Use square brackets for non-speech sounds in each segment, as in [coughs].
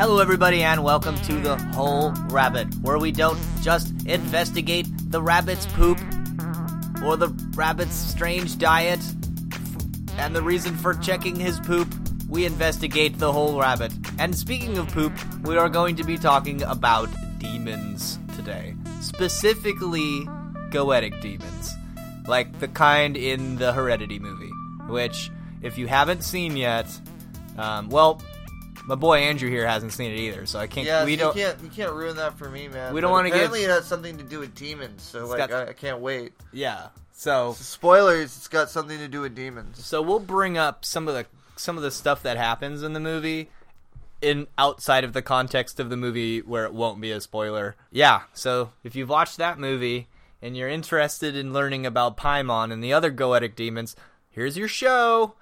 Hello, everybody, and welcome to the Whole Rabbit, where we don't just investigate the rabbit's poop or the rabbit's strange diet and the reason for checking his poop. We investigate the whole rabbit. And speaking of poop, we are going to be talking about demons today. Specifically, goetic demons. Like the kind in the Heredity movie, which, if you haven't seen yet, um, well, my boy Andrew here hasn't seen it either, so I can't. Yeah, we so don't. you can't you can't ruin that for me, man. We don't wanna get- Apparently, it has something to do with demons, so like got- I, I can't wait. Yeah. So Spoilers: It's got something to do with demons. So we'll bring up some of the some of the stuff that happens in the movie in outside of the context of the movie where it won't be a spoiler. Yeah, so if you've watched that movie and you're interested in learning about Paimon and the other goetic demons, here's your show.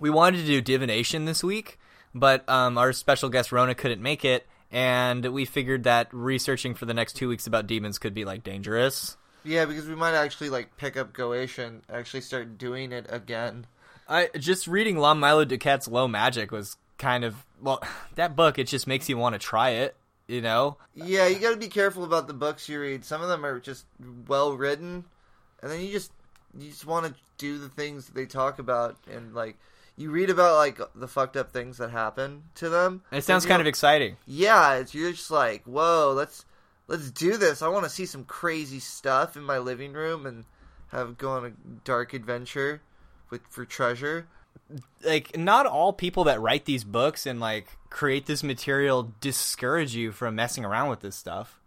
We wanted to do divination this week, but um, our special guest Rona couldn't make it, and we figured that researching for the next two weeks about demons could be like dangerous. Yeah, because we might actually like pick up Goetia and actually start doing it again. I just reading Lon Milo Duquette's Low Magic was kind of well, [sighs] that book. It just makes you want to try it. You know, Yeah, you got to be careful about the books you read. Some of them are just well written, and then you just you just want to do the things that they talk about, and like you read about like the fucked up things that happen to them. it sounds kind of exciting. yeah, it's you're just like, whoa, let's let's do this. I want to see some crazy stuff in my living room and have go on a dark adventure with for treasure. Like, not all people that write these books and like create this material discourage you from messing around with this stuff.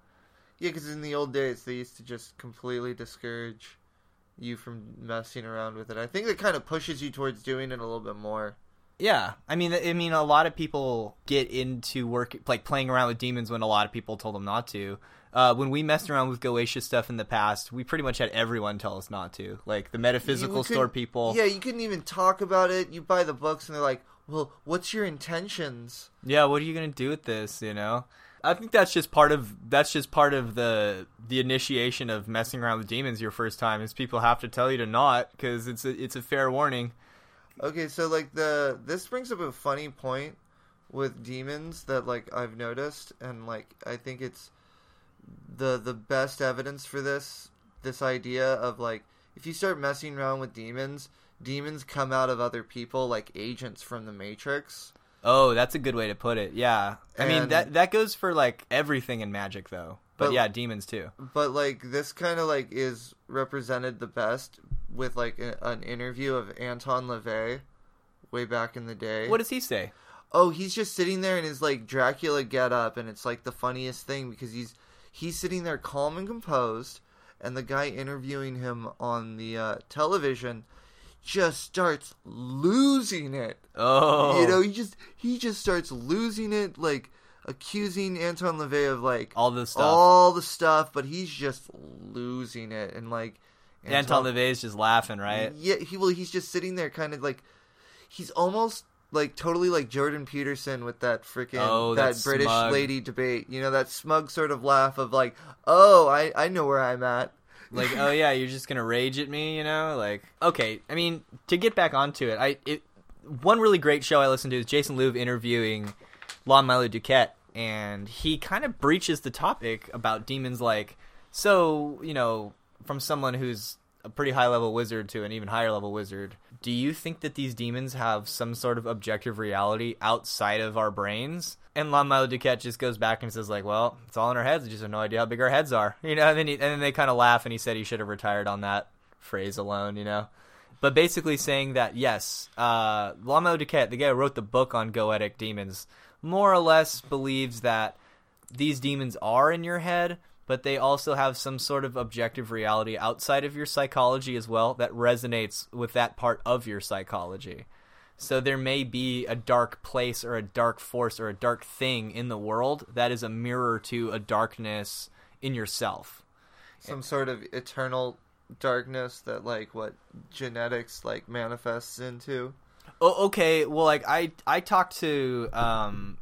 Yeah, because in the old days they used to just completely discourage you from messing around with it. I think it kind of pushes you towards doing it a little bit more. Yeah, I mean, I mean, a lot of people get into work like playing around with demons when a lot of people told them not to. Uh, when we messed around with Goetia stuff in the past, we pretty much had everyone tell us not to. Like the metaphysical store people. Yeah, you couldn't even talk about it. You buy the books and they're like, "Well, what's your intentions?" yeah what are you gonna do with this you know i think that's just part of that's just part of the the initiation of messing around with demons your first time is people have to tell you to not because it's a it's a fair warning Okay, so like the this brings up a funny point with demons that like I've noticed and like I think it's the the best evidence for this this idea of like if you start messing around with demons, demons come out of other people like agents from the Matrix. Oh that's a good way to put it. Yeah. I mean that that goes for like everything in magic though. But, But- yeah demons too. But like this kind of like is represented the best with like a, an interview of Anton LaVey way back in the day. what does he say? Oh he's just sitting there in his like dracula get up and it's like the funniest thing because he's he's sitting there calm and composed and the guy interviewing him on the uh, television just starts losing it oh you know he just he just starts losing it like accusing anton lavey of like all the stuff all the stuff but he's just losing it and like anton LaVey is just laughing right yeah, he well, he's just sitting there, kind of like he's almost like totally like Jordan Peterson with that freaking Oh, that that British lady debate. You know that smug sort of laugh of like, oh, I I know where I'm at. Like oh yeah you're just gonna rage at me you know? Like okay i mean to get back onto it i it one really great show i listened to is jason louv interviewing lon milo duquette and he kind of breaches the topic about demons like so you know from someone who's a pretty high level wizard to an even higher level wizard do you think that these demons have some sort of objective reality outside of our brains and Milo Duquette just goes back and says like, "Well, it's all in our heads. We just have no idea how big our heads are." You know, and then he, and then they kind of laugh, and he said he should have retired on that phrase alone. You know, but basically saying that yes, uh, Lon Duquette, the guy who wrote the book on Goetic demons, more or less believes that these demons are in your head, but they also have some sort of objective reality outside of your psychology as well that resonates with that part of your psychology. So there may be a dark place or a dark force or a dark thing in the world that is a mirror to a darkness in yourself. Some sort of eternal darkness that like what genetics like manifests into. Oh, okay. Well, like I I talked to um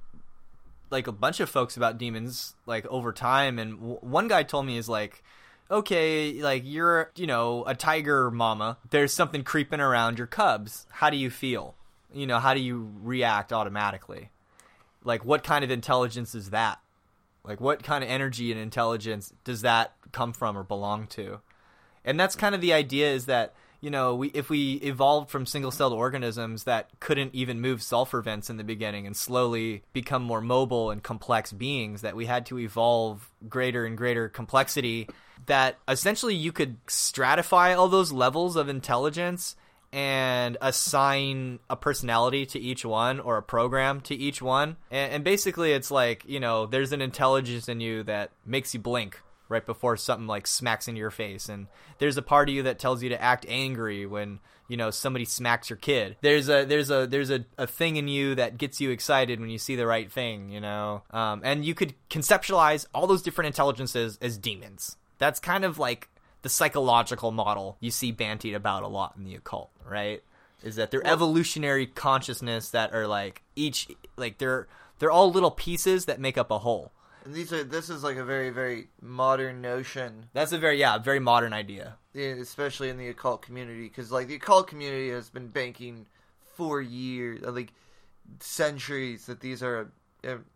like a bunch of folks about demons like over time, and w- one guy told me is like, okay, like you're you know a tiger mama. There's something creeping around your cubs. How do you feel? You know, how do you react automatically? like what kind of intelligence is that? Like what kind of energy and intelligence does that come from or belong to? And that's kind of the idea is that you know, we if we evolved from single-celled organisms that couldn't even move sulfur vents in the beginning and slowly become more mobile and complex beings that we had to evolve greater and greater complexity that essentially you could stratify all those levels of intelligence and assign a personality to each one or a program to each one. And, and, basically, it's like, you know, there's an intelligence in you that makes you blink right before something like smacks into your face. And there's a part of you that tells you to act angry when, you know, somebody smacks your kid. There's a, there's a, there's a, a thing in you that gets you excited when you see the right thing, you know? Um, and you could conceptualize all those different intelligences as demons. That's kind of like the psychological model you see bantied about a lot in the occult, right? Is that their well, evolutionary consciousness that are like each like they're they're all little pieces that make up a whole. And these are this is like a very very modern notion. That's a very yeah very modern idea, yeah, especially in the occult community because like the occult community has been banking for years, like centuries, that these are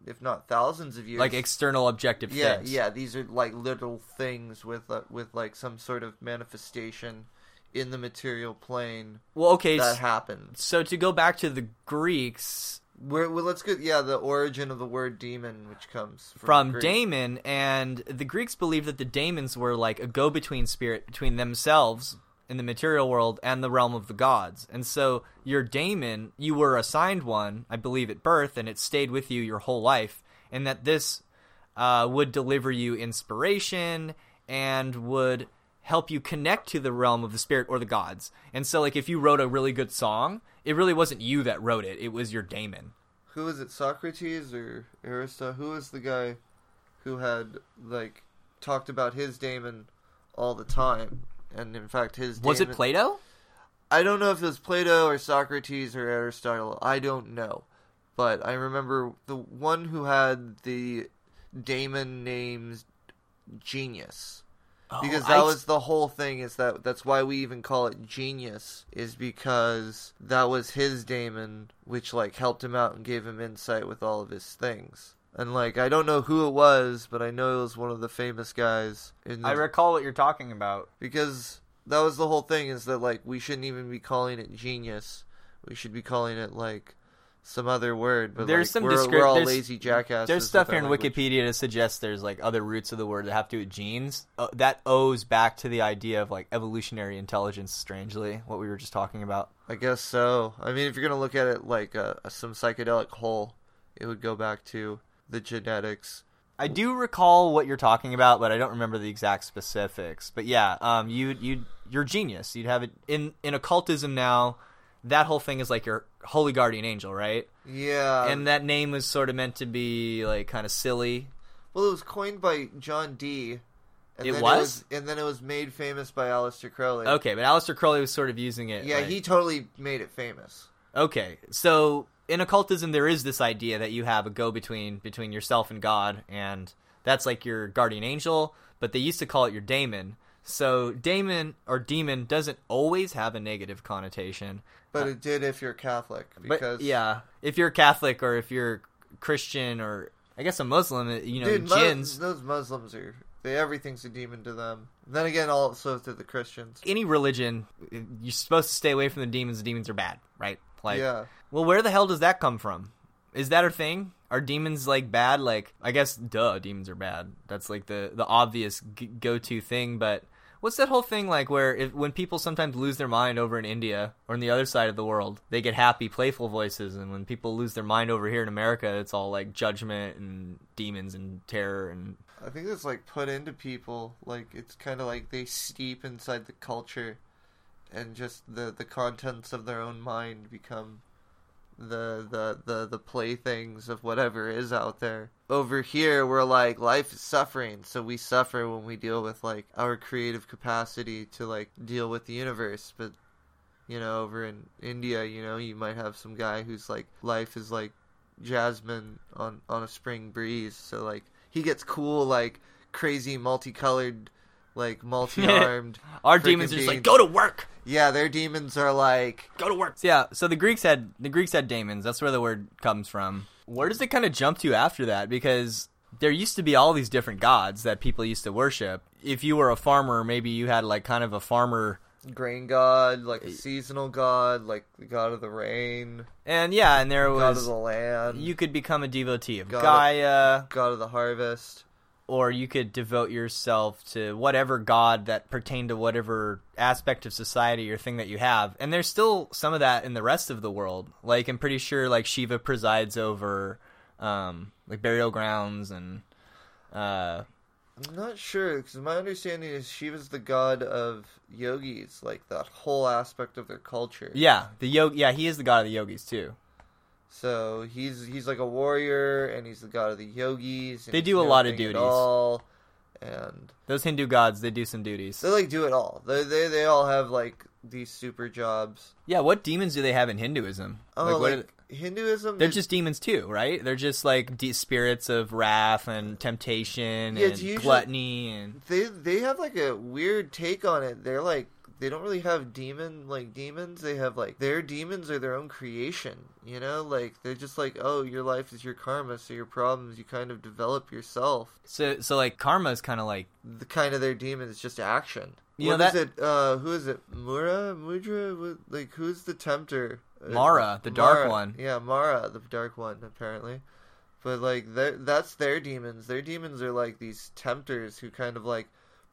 if not thousands of years, like external objective yeah, things. Yeah, these are like little things with uh, with like some sort of manifestation in the material plane. Well, okay, that happens. So to go back to the Greeks, well, let's get yeah the origin of the word demon, which comes from, from daemon, and the Greeks believed that the daemons were like a go-between spirit between themselves in the material world and the realm of the gods. And so your daemon, you were assigned one, I believe, at birth, and it stayed with you your whole life, and that this uh, would deliver you inspiration and would help you connect to the realm of the spirit or the gods. And so, like, if you wrote a really good song, it really wasn't you that wrote it; it was your daemon. Who was it, Socrates or Aristotle? Who was the guy who had like talked about his daemon all the time? and in fact, his was it Plato? I don't know if it was Plato or Socrates or Aristotle. I don't know, but I remember the one who had the daemon names genius. Oh, because that was the whole thing is that that's why we even call it genius is because that was his daemon which like helped him out and gave him insight with all of his things and like I don't know who it was, but I know it was one of the famous guys. The, I recall what you're talking about because that was the whole thing. Is that like we shouldn't even be calling it genius. We should be calling it like some other word. But there's like, some we're, we're all lazy jackasses. There's stuff here in language. Wikipedia to suggest there's like other roots of the word that have to do with genes. Uh, that owes back to the idea of like evolutionary intelligence. Strangely, what we were just talking about. I guess so. I mean, if you're gonna look at it like a, some psychedelic whole, it would go back to the genetics. I do recall what you're talking about, but I don't remember the exact specifics. But yeah, um, you you you're genius. You'd have it in in occultism now. That whole thing is like your holy guardian angel, right? Yeah. And that name was sort of meant to be like kind of silly. Well, it was coined by John Dee. And it was? it was? and then it was made famous by Aleister Crowley. Okay, but Aleister Crowley was sort of using it. Yeah, he totally made it famous. Okay, so in occultism there is this idea that you have a go between between yourself and God, and that's like your guardian angel. But they used to call it your daemon. So daemon or demon doesn't always have a negative connotation. But uh, it did if you're Catholic. Because but, yeah, if you're Catholic or if you're Christian or I guess a Muslim, you know, Dude, jinns. those Muslims are they, everything's a demon to them. then again, also to the Christians. Any religion, you're supposed to stay away from the demons. The demons are bad, right? Like, yeah. Well, where the hell does that come from? Is that a thing? Are demons like bad? Like, I guess, duh, demons are bad. That's like the the obvious g- go to thing. But what's that whole thing like where if, when people sometimes lose their mind over in India or on the other side of the world, they get happy, playful voices, and when people lose their mind over here in America, it's all like judgment and demons and terror and. I think it's like put into people. Like it's kind of like they steep inside the culture and just the the contents of their own mind become the the the the playthings of whatever is out there. Over here, we're like life is suffering, so we suffer when we deal with like our creative capacity to like deal with the universe. But you know, over in India, you know, you might have some guy who's like life is like jasmine on on a spring breeze, so like he gets cool like crazy multicolored like [laughs] multi-armed. Our demons are just like go to work. Yeah, their demons are like go to work. So, yeah, so the Greeks had the Greeks had daemons. That's where the word comes from. where does it kind of jump to after that? Because there used to be all these different gods that people used to worship. If you were a farmer, maybe you had like kind of a farmer Grain god, like a seasonal god, like the god of the rain, and yeah, and there god of was the land, you could become a devotee of God of- Gaia god of the harvest. Or you could devote yourself to whatever god that pertained to whatever aspect of society or thing that you have. And there's still some of that in the rest of the world. Like I'm pretty sure like Shiva presides over um like burial grounds and uh I'm not sure because my understanding is Shiva's the god of yogis, like that whole aspect of their culture. yeah, the yogi. yeah, he is the god of the yogis too. So he's he's like a warrior, and he's the god of the yogis. and They do a lot of duties. all, and Those Hindu gods, they do some duties. they like do it all. They they they all have like these super jobs. Yeah, what demons do they have in Hinduism? Oh, what like, are- Hinduism. they're just demons too, right? They're just like de- spirits of wrath and temptation Yeah, and usually- gluttony and they they have like a weird take on it. They're like they don't really have demon like demons. They have like their demons are their own creation. You know, like they're just like oh your life is your karma, so your problems you kind of develop yourself. so so like karma is kind of like The kind of their demon is just action. You know What is it? Uh, who is it? Mura, Mudra. Like who's the tempter? Uh, Mara, the dark Mara. one. Yeah, Mara, the dark one, apparently. But like, that's their demons. Their demons are like these tempters who kind of like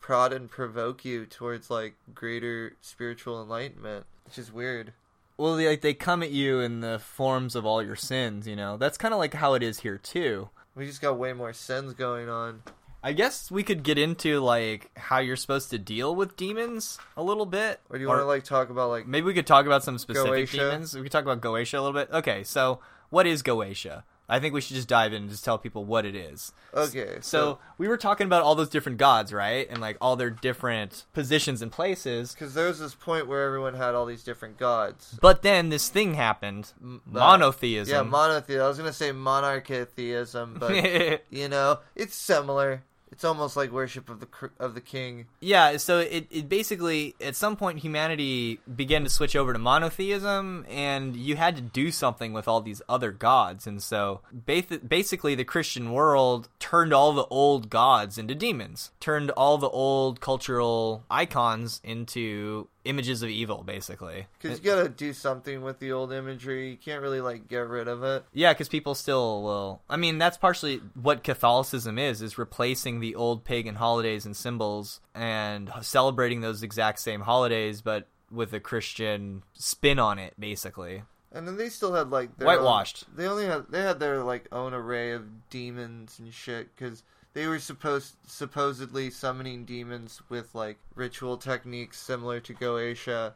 prod and provoke you towards like greater spiritual enlightenment, which is weird. well they, like they come at you in the forms of all your sins, you know. That's kind of like how it is here too. We just got way more sins going on. I guess we could get into like how you're supposed to deal with demons a little bit. Or do you want to like talk about like Maybe we could talk about some specific Goetia? demons. We could talk about Goetia a little bit. Okay, so what is Goetia? I think we should just dive in and just tell people what it is. okay? So we were talking about all those different gods, right? And like all their different positions and places. because there was this point where everyone had all these different gods. But then this thing happened, monotheism. Yeah, monotheism. I was gonna say monarchitheism, but [laughs] you know, it's similar. It's almost like worship of the of the king. Yeah, so it, it basically at some point humanity began to switch over to monotheism, and you had to do something with all these other gods, and so basically the Christian world turned all the old gods into demons, turned all the old cultural icons into images of evil, basically. Because you gotta do something with the old imagery. You can't really like get rid of it. Yeah, because people still will. I mean, that's partially what Catholicism is: is replacing the old pagan holidays and symbols and celebrating those exact same holidays, but with a Christian spin on it, basically. And then they still had like their Whitewashed. Own, they only had they had their like own array of demons and shit because they were supposed supposedly summoning demons with like ritual techniques similar to Goetia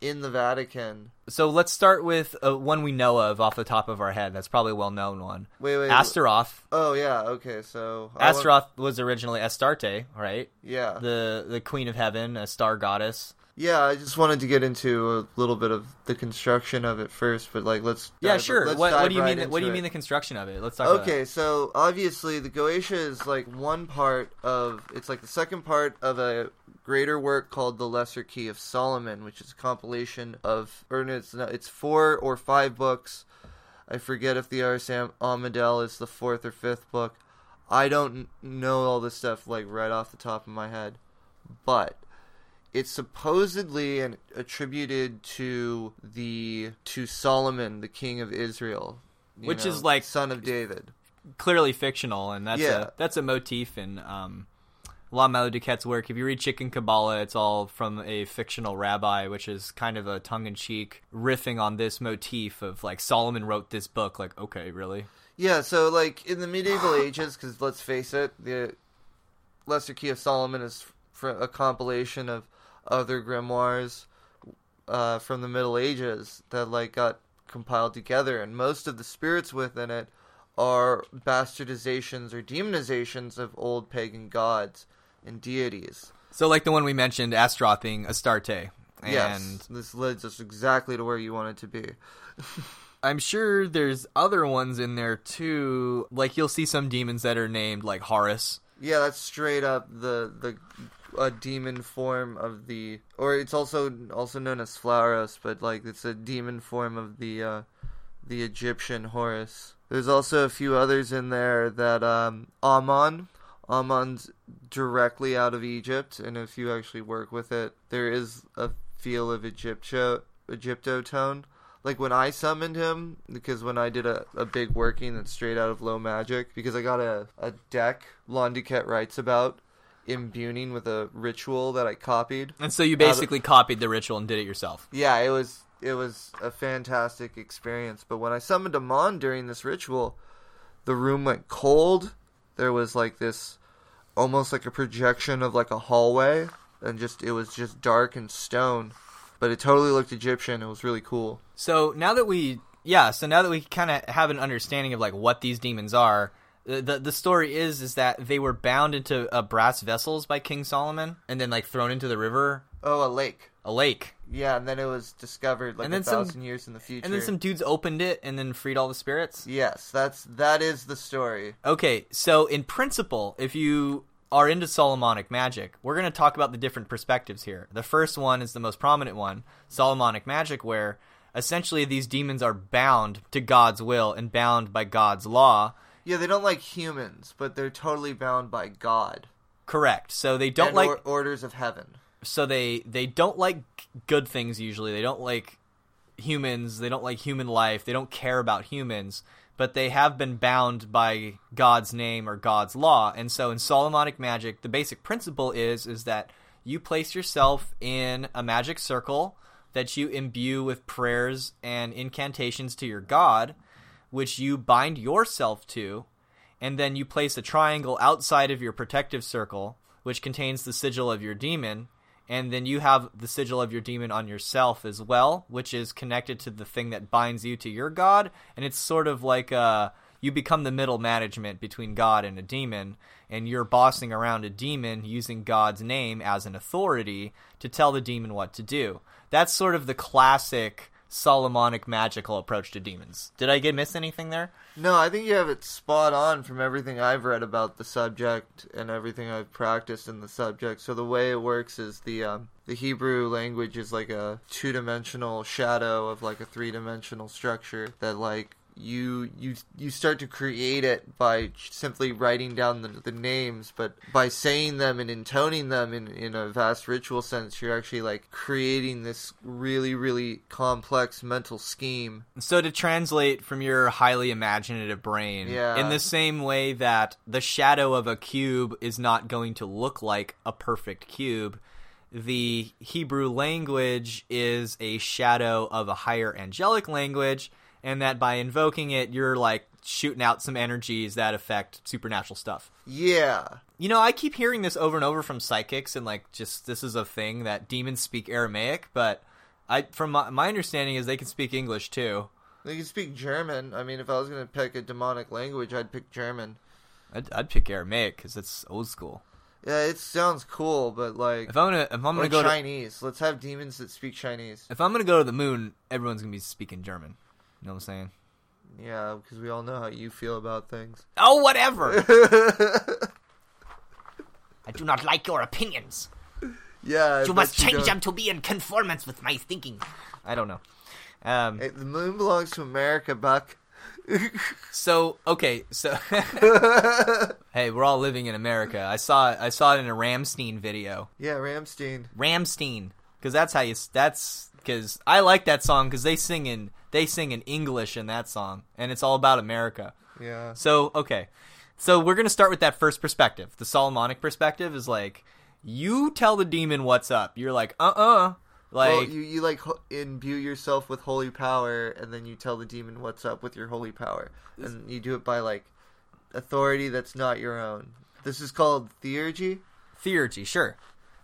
in the Vatican. So let's start with uh, one we know of off the top of our head. That's probably a well-known one. Wait, wait. Astaroth. Oh yeah. Okay. So want- Astaroth was originally Astarte, right? yeah. The the queen of heaven, a star goddess. Yeah, I just wanted to get into a little bit of the construction of it first, but like let's Yeah, dive- sure. let's What, what do you right mean? What do you mean it. the construction of it? Let's talk. About it. Okay, so obviously the Goetia is like one part of it's like the second part of a greater work called the Lesser Key of Solomon, which is a compilation of or no, it's not, it's four or five books. I forget if the Ars Am- Almadel is the fourth or fifth book. I don't know all this stuff like right off the top of my head, but it's supposedly and attributed to the to Solomon, the king of Israel, Which know, is, like- son of David. clearly fictional, and that's Yeah. a that's a motif in um, Lon Milo Duquette's work. If you read Chicken Kabbalah, it's all from a fictional rabbi, which is kind of a tongue in cheek riffing on this motif of like Solomon wrote this book. Like, okay, really? Yeah, so like in the medieval ages, because let's face it, the Lesser Key of Solomon is a compilation of other grimoires uh, from the Middle Ages that like got compiled together, and most of the spirits within it are bastardizations or demonizations of old pagan gods and deities. So, like the one we mentioned, Astaroth being Astarte, and yes, this leads us exactly to where you want it to be. [laughs] I'm sure there's other ones in there too. Like you'll see some demons that are named like Horus. Yeah, that's straight up the the a demon form of the, or it's also also known as Flauros, but like it's a demon form of the uh, the Egyptian Horus. There's also a few others in there that um, Amon. Amon's directly out of Egypt, and if you actually work with it, there is a feel of Egypto Egypto tone. Like when I summoned him, because when I did a, a big working that's straight out of low magic, because I got a, a deck Lon Duquette writes about imbuing with a ritual that I copied. And so you basically copied the ritual and did it yourself. Yeah, it was it was a fantastic experience. But when I summoned Amon during this ritual, the room went cold. There was like this almost like a projection of like a hallway and just it was just dark and stone. But it totally looked Egyptian. It was really cool. So now that we yeah, so now that we kind of have an understanding of like what these demons are, the, the story is is that they were bound into uh, brass vessels by King Solomon and then like thrown into the river, Oh, a lake. a lake. Yeah, and then it was discovered like And then a some- thousand years in the future. And then some dudes opened it and then freed all the spirits. Yes, that's that is the story. Okay, so in principle, if you are into Solomonic magic, we're going to talk about the different perspectives here. The first one is the most prominent one, Solomonic magic, where essentially these demons are bound to God's will and bound by God's law. Yeah, they don't like humans, but they're totally bound by God. Correct. So they don't and like or- orders of heaven. so they they don't like good things usually. They don't like humans. They don't like human life. They don't care about humans. But they have been bound by God's name or God's law. And so in Solomonic magic, the basic principle is is that you place yourself in a magic circle that you imbue with prayers and incantations to your God, which you bind yourself to, and then you place a triangle outside of your protective circle, which contains the sigil of your demon, and then you have the sigil of your demon on yourself as well, which is connected to the thing that binds you to your god, and it's sort of like uh you become the middle management between God and a demon, and you're bossing around a demon using God's name as an authority to tell the demon what to do. That's sort of the classic Solomonic magical approach to demons. Did I get miss anything there? No, I think you have it spot on from everything I've read about the subject and everything I've practiced in the subject. So the way it works is the um, the Hebrew language is like a two dimensional shadow of like a three dimensional structure that like you you you start to create it by simply writing down the, the names but by saying them and intoning them in, in a vast ritual sense you're actually like creating this really really complex mental scheme So to translate from your highly imaginative brain, Yeah. in the same way that the shadow of a cube is not going to look like a perfect cube, the Hebrew language is a shadow of a higher angelic language, and that by invoking it, you're like shooting out some energies that affect supernatural stuff. yeah You know, I keep hearing this over and over from psychics, and like, just this is a thing that demons speak Aramaic, but I, from my, my understanding, is they can speak English too. They can speak German. I mean, if I was going to pick a demonic language, I'd pick German. I'd, I'd pick Aramaic because it's old school. Yeah, it sounds cool, but like, If I'm gonna, if I'm gonna go to, Chinese. Let's have demons that speak Chinese. if I'm gonna go to the moon, everyone's gonna be speaking German. You know what I'm saying? Yeah, because we all know how you feel about things. Oh, whatever. [laughs] I do not like your opinions. yeah, I You must change don't. them to be in conformance with my thinking. I don't know. Um, Hey, the moon belongs to America, Buck. [laughs] so okay, so [laughs] hey, we're all living in America. I saw I saw it in a Rammstein video. yeah, Rammstein. Rammstein, because that's how you. That's because I like that song because they sing in they sing in English in that song, and it's all about America. Yeah. So okay, so we're gonna start with that first perspective. The Solomonic perspective is like you tell the demon what's up. You're like, uh uh like well, you, you like ho- imbue yourself with holy power, and then you tell the demon what's up with your holy power, and you do it by like authority that's not your own. This is called theurgy. theurgy, sure.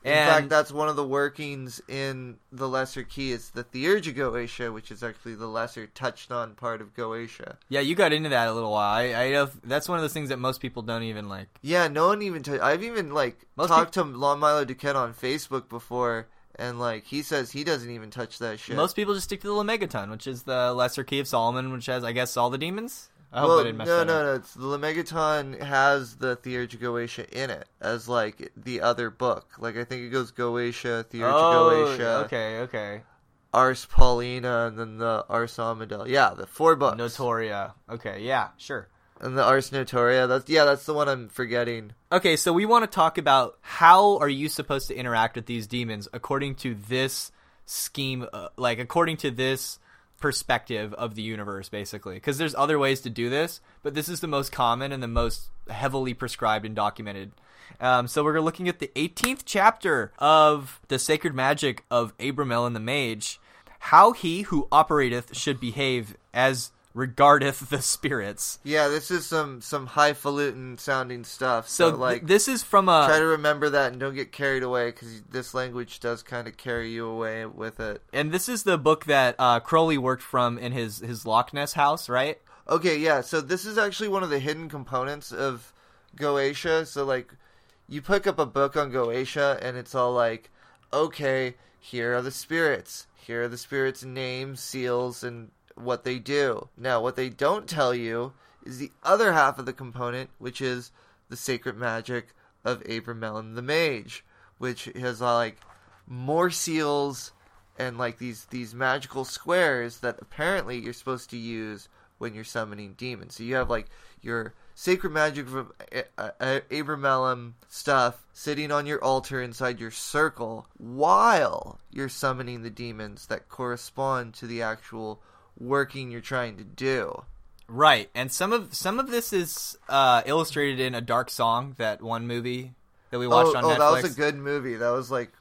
In And fact, that's one of the workings in the lesser key. Is the theurgy Goetia, which is actually the lesser touched on part of Goetia. yeah, you got into that a little while. I, I know that's one of those things that most people don't even like. Yeah, no one even. i I've even like Most talked to Lon Milo Duquette on Facebook before, and like he says he doesn't even touch that shit. Most people just stick to the Lemegeton, which is the lesser key of Solomon, which has, I guess, all the demons. I hope well, I didn't mess no, that no, up. no. It's, the Lemegeton has the Theurgy Goetia in it as like the other book. Like I think it goes Goetia, Theurgy Oh, Goetia, okay, okay. Ars Paulina, and then the Ars Almadel. Yeah, the four books. Notoria. Okay, yeah, sure. and the Ars Notoria. That's yeah, that's the one I'm forgetting. Okay, so we want to talk about how are you supposed to interact with these demons according to this scheme, uh, like according to this perspective of the universe, basically. Because there's other ways to do this, but this is the most common and the most heavily prescribed and documented. Um, so we're looking at the 18th chapter of the Sacred Magic of Abramelin the Mage, how he who operateth should behave as regardeth the spirits. Yeah, this is some some highfalutin sounding stuff. So So, like, th- this is from a try to remember that and don't get carried away because this language does kind of carry you away with it. And this is the book that uh, Crowley worked from in his his Loch Ness house, right? Okay, yeah. So this is actually one of the hidden components of Goetia. So like, you pick up a book on Goetia, and it's all like, okay, here are the spirits. Here are the spirits' names, seals, and what they do. Now, what they don't tell you is the other half of the component, which is the sacred magic of Abramelin the Mage, which has uh, like more seals and like these these magical squares that apparently you're supposed to use when you're summoning demons. So you have like your sacred magic from A- A- Abramelin stuff sitting on your altar inside your circle while you're summoning the demons that correspond to the actual working you're trying to do. Right. And some of some of this is uh, illustrated in a dark song, that one movie that we watched oh, on oh, Netflix. that was a good movie. That was like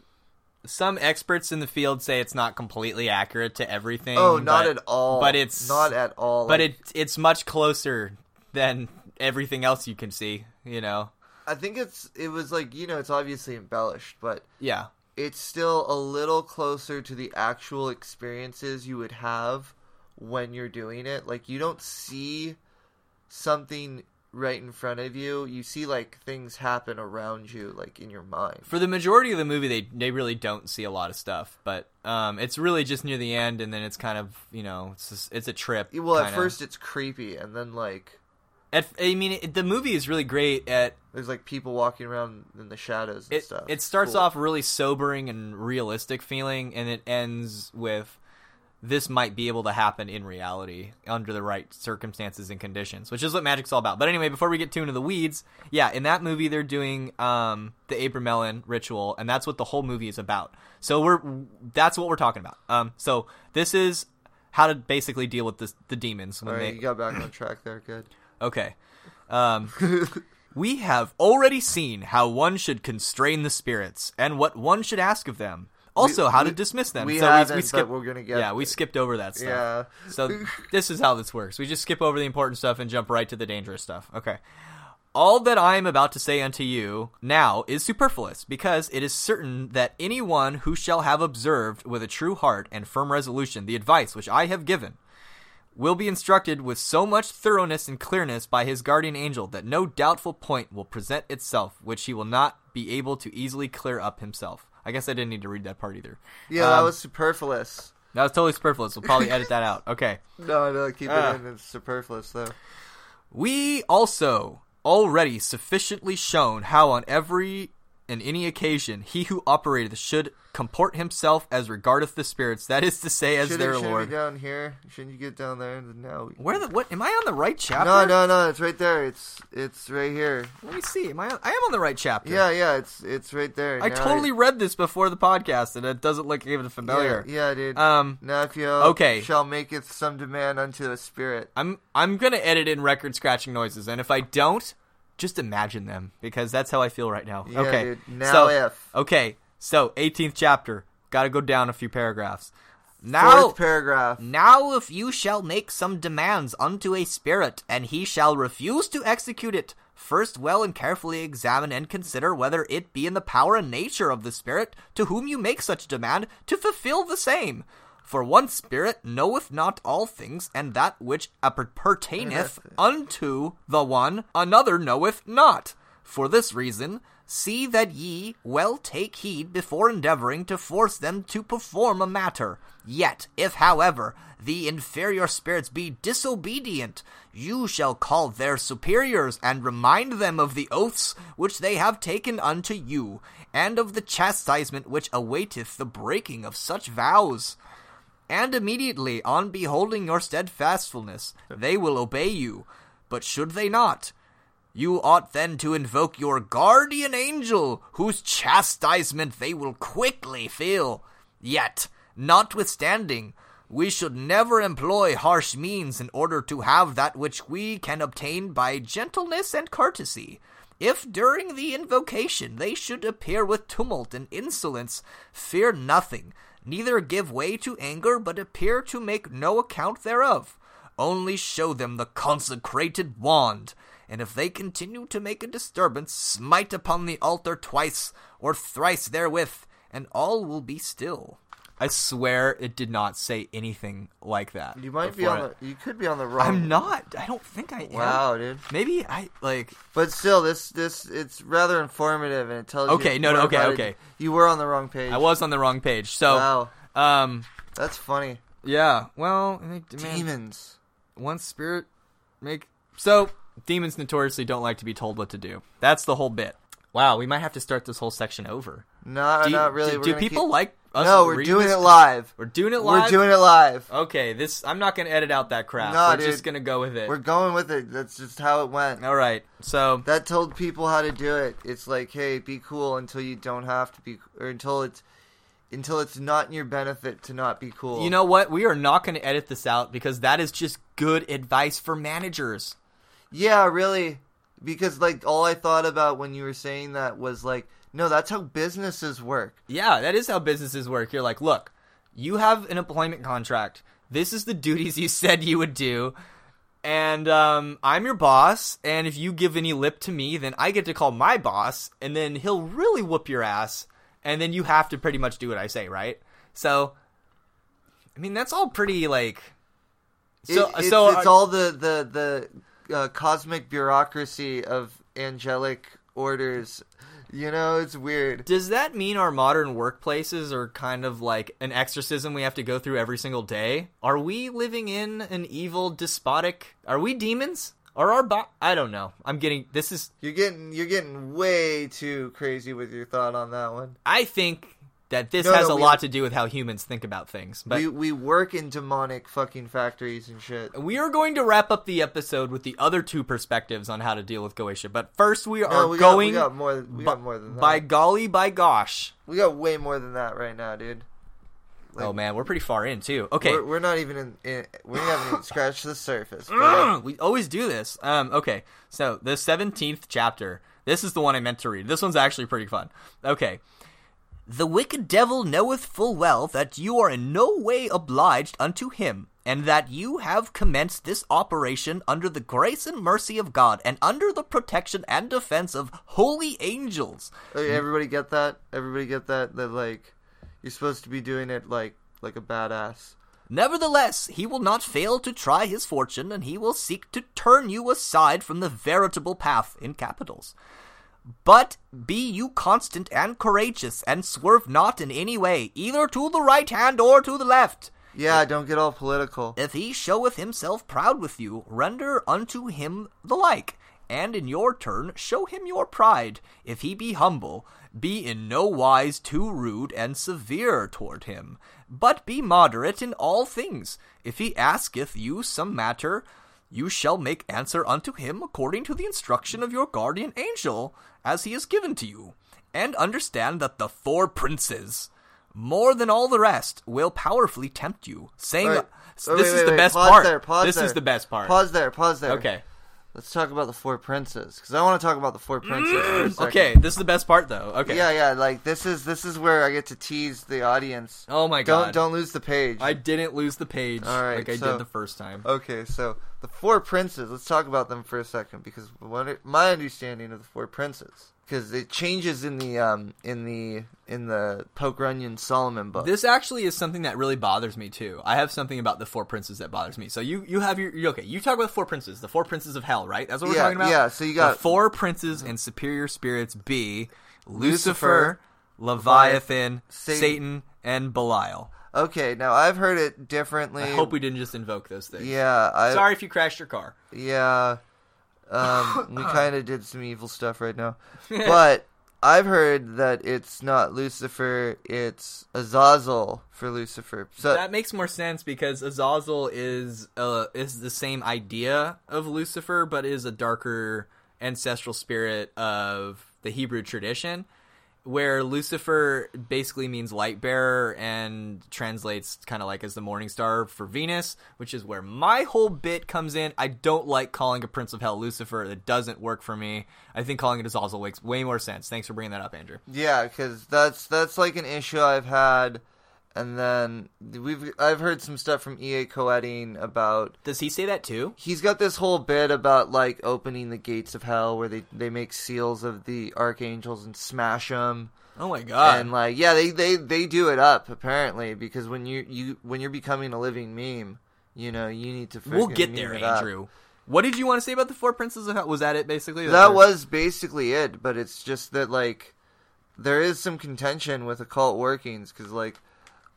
some experts in the field say it's not completely accurate to everything. oh, not but- at all. But it's not at all. But like- it it's much closer than everything else you can see. You know. I think it's it was like you know it's obviously embellished, but Yeah. it's still a little closer to the actual experiences you would have when you're doing it. Like you don't see something right in front of you. You see like things happen around you like in your mind. For the majority of the movie, they they really don't see a lot of stuff, but um, it's really just near the end, and then it's kind of you know it's just, it's a trip. Well, at kinda. first it's creepy and then like At, I mean, it, the movie is really great at there's like people walking around in the shadows and it. stuff. It starts Cool. off really sobering and realistic feeling, and it ends with this might be able to happen in reality under the right circumstances and conditions, which is what magic's all about. But anyway, before we get too into the weeds, yeah, in that movie they're doing um, the Abramelin ritual, and that's what the whole movie is about. So we're that's what we're talking about. Um, so this is how to basically deal with this, the demons when All right, they you got back on track there. Good. Okay. Um, we have already seen how one should constrain the spirits and what one should ask of them. Also, how to we- dismiss them. we so haven't, we, skip, we're gonna get Yeah, we skipped over that stuff. Yeah. So [laughs] this is how this works. We just skip over the important stuff and jump right to the dangerous stuff. Okay. All that I am about to say unto you now is superfluous, because it is certain that any one who shall have observed with a true heart and firm resolution the advice which I have given will be instructed with so much thoroughness and clearness by his guardian angel that no doubtful point will present itself which he will not be able to easily clear up himself. I guess I didn't need to read that part either. Yeah, that Um, was superfluous. That was totally superfluous. We'll probably edit that out. Okay. [laughs] No, no, keep Ah. it in. It's superfluous though. We also already sufficiently shown how on every and any occasion he who operateth should comport himself as regardeth the spirits, that is to say, as Shouldn't, their shouldn't Lord. be down here. Shouldn't you get down there? Now. Where the what? Am I on the right chapter? No, no, no. It's right there. It's it's right here. Let me see. Am I? On, I am on the right chapter. Yeah, yeah. It's it's right there. I Now totally read this before the podcast, and it doesn't look even familiar. Yeah, yeah, dude. Um, now if you okay. shall maketh some demand unto a spirit. I'm I'm gonna edit in record scratching noises, and if I don't, just imagine them because that's how I feel right now. Yeah, okay. dude. Now so, if. Okay. So 18th chapter. Got to go down a few paragraphs. Now, Fourth paragraph. Now, if you shall make some demands unto a spirit, and he shall refuse to execute it, first well and carefully examine and consider whether it be in the power and nature of the spirit to whom you make such demand to fulfill the same. For one spirit knoweth not all things, and that which appertaineth unto the one, another knoweth not. For this reason, see that ye well take heed before endeavoring to force them to perform a matter. Yet, if, however, the inferior spirits be disobedient, you shall call their superiors and remind them of the oaths which they have taken unto you, and of the chastisement which awaiteth the breaking of such vows. And immediately on beholding your steadfastfulness, they will obey you. But should they not, you ought then to invoke your guardian angel, whose chastisement they will quickly feel. Yet, notwithstanding, we should never employ harsh means in order to have that which we can obtain by gentleness and courtesy. If during the invocation they should appear with tumult and insolence, fear nothing, neither give way to anger, but appear to make no account thereof. Only show them the consecrated wand, and if they continue to make a disturbance, smite upon the altar twice or thrice therewith, and all will be still. I swear it did not say anything like that. You might be on it. the. You could be on the wrong. I'm not. I don't think I am. Wow, dude. Maybe I like. But still, this this it's rather informative and it tells you. Okay, no, no, more okay, it. okay. You were on the wrong page. I was on the wrong page. So, Wow, um, that's funny. yeah. Well, I think Demons. one spirit make so demons notoriously don't like to be told what to do. That's the whole bit. Wow, we might have to start this whole section over. No, Do, you- not really. do, do people keep- like us? No, we're doing this? it live. We're doing it live. We're doing it live. Okay, this I'm not gonna edit out that crap. No, we're dude. just gonna go with it. We're going with it. That's just how it went. All right. So That told people how to do it. It's like, hey, be cool until you don't have to be, or until it's until it's not in your benefit to not be cool. you know what? We are not going to edit this out because that is just good advice for managers. Yeah, really. Because like all I thought about when you were saying that was like, no, that's how businesses work. Yeah, that is how businesses work. You're like, look, you have an employment contract. This is the duties you [laughs] said you would do. And um, I'm your boss, and if you give any lip to me, then I get to call my boss, and then he'll really whoop your ass, and then you have to pretty much do what I say, right? So, I mean, that's all pretty like. So, It- it's, so it's uh, all the the the uh, cosmic bureaucracy of angelic orders. You know, it's weird. Does that mean our modern workplaces are kind of like an exorcism we have to go through every single day? Are we living in an evil, despotic? Are we demons? Are our bo- I don't know. I'm getting this is You're getting you're getting way too crazy with your thought on that one. I think that this No, has no, a lot to do with how humans think about things. But we we work in demonic fucking factories and shit. we are going to wrap up the episode with the other two perspectives on how to deal with Goetia. But first we are No, we got, we going got more. We got more than that. by golly by gosh. we got way more than that right now, dude. Like, oh man, we're pretty far in too. Okay. We're, we're not even in. in we haven't even [laughs] scratched the surface. bro. we always do this. Um, okay, so the seventeenth chapter. This is the one I meant to read. This one's actually pretty fun. Okay, The wicked devil knoweth full well that you are in no way obliged unto him, and that you have commenced this operation under the grace and mercy of God, and under the protection and defense of holy angels. Okay, everybody get that? Everybody get that? That like you're supposed to be doing it like like a badass. Nevertheless, he will not fail to try his fortune, and he will seek to turn you aside from the veritable path in capitals. But be you constant and courageous, and swerve not in any way, either to the right hand or to the left. Yeah, don't get all political. If he showeth himself proud with you, render unto him the like, and in your turn show him your pride. If he be humble, be in no wise too rude and severe toward him, but be moderate in all things. If he asketh you some matter, you shall make answer unto him according to the instruction of your guardian angel, as he is given to you. And understand that the four princes, more than all the rest, will powerfully tempt you, saying, This is the best part. This is the best part. Pause there. Pause there. okay, Let's talk about the four princes because I want to talk about the four princes. for a. Mm, okay. This is the best part, though. Okay. Yeah, yeah. Like this is this is where I get to tease the audience. Oh my god! Don't don't lose the page. I didn't lose the page All right, like I so- did the first time. Okay, so the four princes. Let's talk about them for a second because what my understanding of the four princes because it changes in the um in the in the Poke Runyon Solomon book. This actually is something that really bothers me too. I have something about the four princes that bothers me. So you you have your you- okay. You talk about the four princes, the four princes of hell, right? That's what we're Yeah, talking about. yeah, so you got- the four princes and superior spirits be Lucifer, Lucifer, Leviathan, Satan. Satan, and Belial. okay, now I've heard it differently. I hope we didn't just invoke those things. Yeah, I Sorry if you crashed your car. Yeah, um, [laughs] we kind of did some evil stuff right now, [laughs] but I've heard that it's not Lucifer, it's Azazel for Lucifer. So that makes more sense because Azazel is uh, is the same idea of Lucifer, but is a darker ancestral spirit of the Hebrew tradition where Lucifer basically means light bearer and translates kind of like as the morning star for Venus, which is where my whole bit comes in. I don't like calling a prince of hell Lucifer. That doesn't work for me. I think calling it Azazel makes way more sense. Thanks for bringing that up, Andrew. Yeah, because that's that's like an issue I've had, and then we've I've heard some stuff from E.A. Koetting about Does he say that too? he's got this whole bit about like opening the gates of hell where they they make seals of the archangels and smash them Oh my god. and like yeah they, they they do it up apparently because when you you when you're becoming a living meme you know you need to we'll get there, it up. Andrew. What did you want to say about the four princes of hell? Was that it basically? that was basically it but it's just that like there is some contention with occult workings because like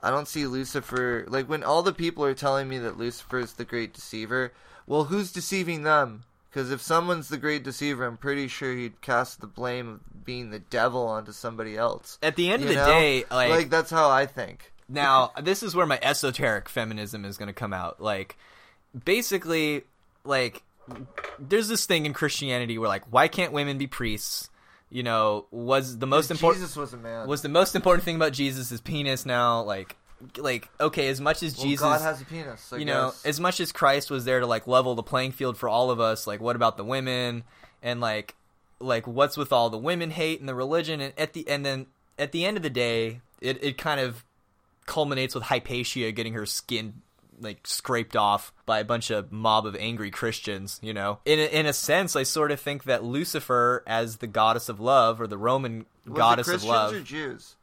i don't see lucifer like when all the people are telling me that lucifer is the great deceiver well who's deceiving them because if someone's the great deceiver i'm pretty sure he'd cast the blame of being the devil onto somebody else At the end of the know? day, like, like that's how i think Now, this is where my esoteric feminism is going to come out. Like, basically, like, there's this thing in Christianity where, like, why can't women be priests? You know, was the most important jesus was a man was the most important thing about Jesus his penis. Now, like, like okay, as much as well, Jesus, god has a penis I you know, as much as Christ was there to like level the playing field for all of us, like, what about the women? And like, like, what's with all the women hate and the religion? And at the and then at the end of the day, it it kind of culminates with Hypatia getting her skin like scraped off by a bunch of mob of angry Christians, you know. In a, in a sense, I sort of think that Lucifer as the goddess of love or the Roman was goddess of Christians or Jews?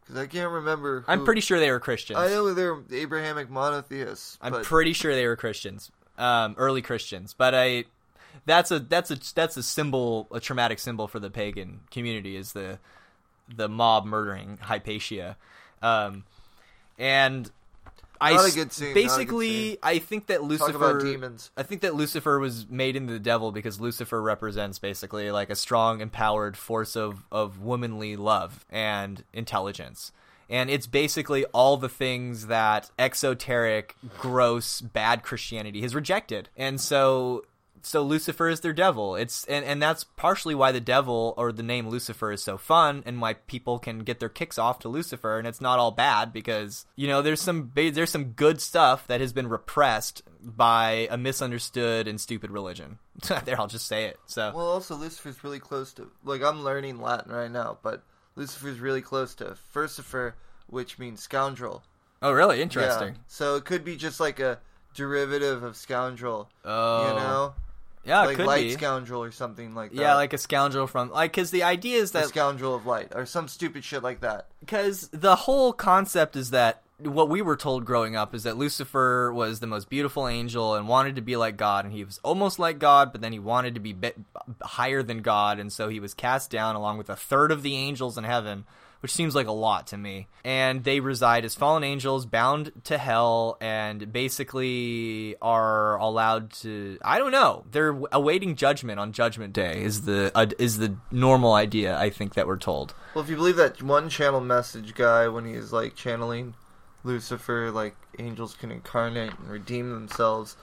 Because I can't remember. I'm pretty sure they were Christians. I know they're Abrahamic monotheists. I'm pretty sure they were Christians, um, early Christians. But I, that's a that's a that's a symbol, a traumatic symbol for the pagan community is the the mob murdering Hypatia, um, and I Not a good scene, a good basically scene. I think that Lucifer demons. I think that Lucifer was made into the devil because Lucifer represents basically like a strong, empowered force of, of womanly love and intelligence. And it's basically all the things that exoteric, gross, bad Christianity has rejected. And so so Lucifer is their devil. It's and, and that's partially why the devil or the name Lucifer is so fun and why people can get their kicks off to Lucifer and it's not all bad because you know there's some there's some good stuff that has been repressed by a misunderstood and stupid religion. [laughs] there I'll just say it. So Well, also Lucifer's really close to. Like I'm learning Latin right now, but Lucifer's really close to Furcifer, which means scoundrel. Oh really? Interesting. Yeah. So it could be just like a derivative of scoundrel. Oh. You know, Yeah, like light be. scoundrel or something like that. yeah, like a scoundrel from like cuz the idea is the that scoundrel of light or some stupid shit like that. because the whole concept is that what we were told growing up is that Lucifer was the most beautiful angel and wanted to be like God, and he was almost like God, but then he wanted to be bit higher than God, and so he was cast down along with a third of the angels in heaven, which seems like a lot to me. And they reside as fallen angels, bound to hell, and basically are allowed to. I don't know. They're awaiting judgment on Judgment Day. Is the uh, is the normal idea? I think that we're told. Well, if you believe that one channel message guy when he's like channeling Lucifer, like angels can incarnate and redeem themselves,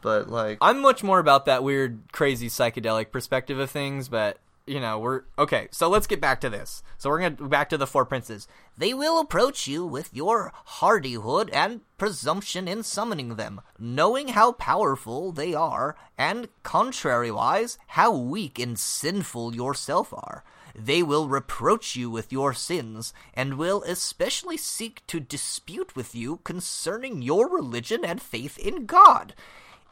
but like I'm much more about that weird, crazy psychedelic perspective of things, but you know, we're okay. So let's get back to this. So we're gonna back to the four princes. They will approach you with your hardihood and presumption in summoning them, knowing how powerful they are, and contrariwise, how weak and sinful yourself are. They will reproach you with your sins, and will especially seek to dispute with you concerning your religion and faith in God.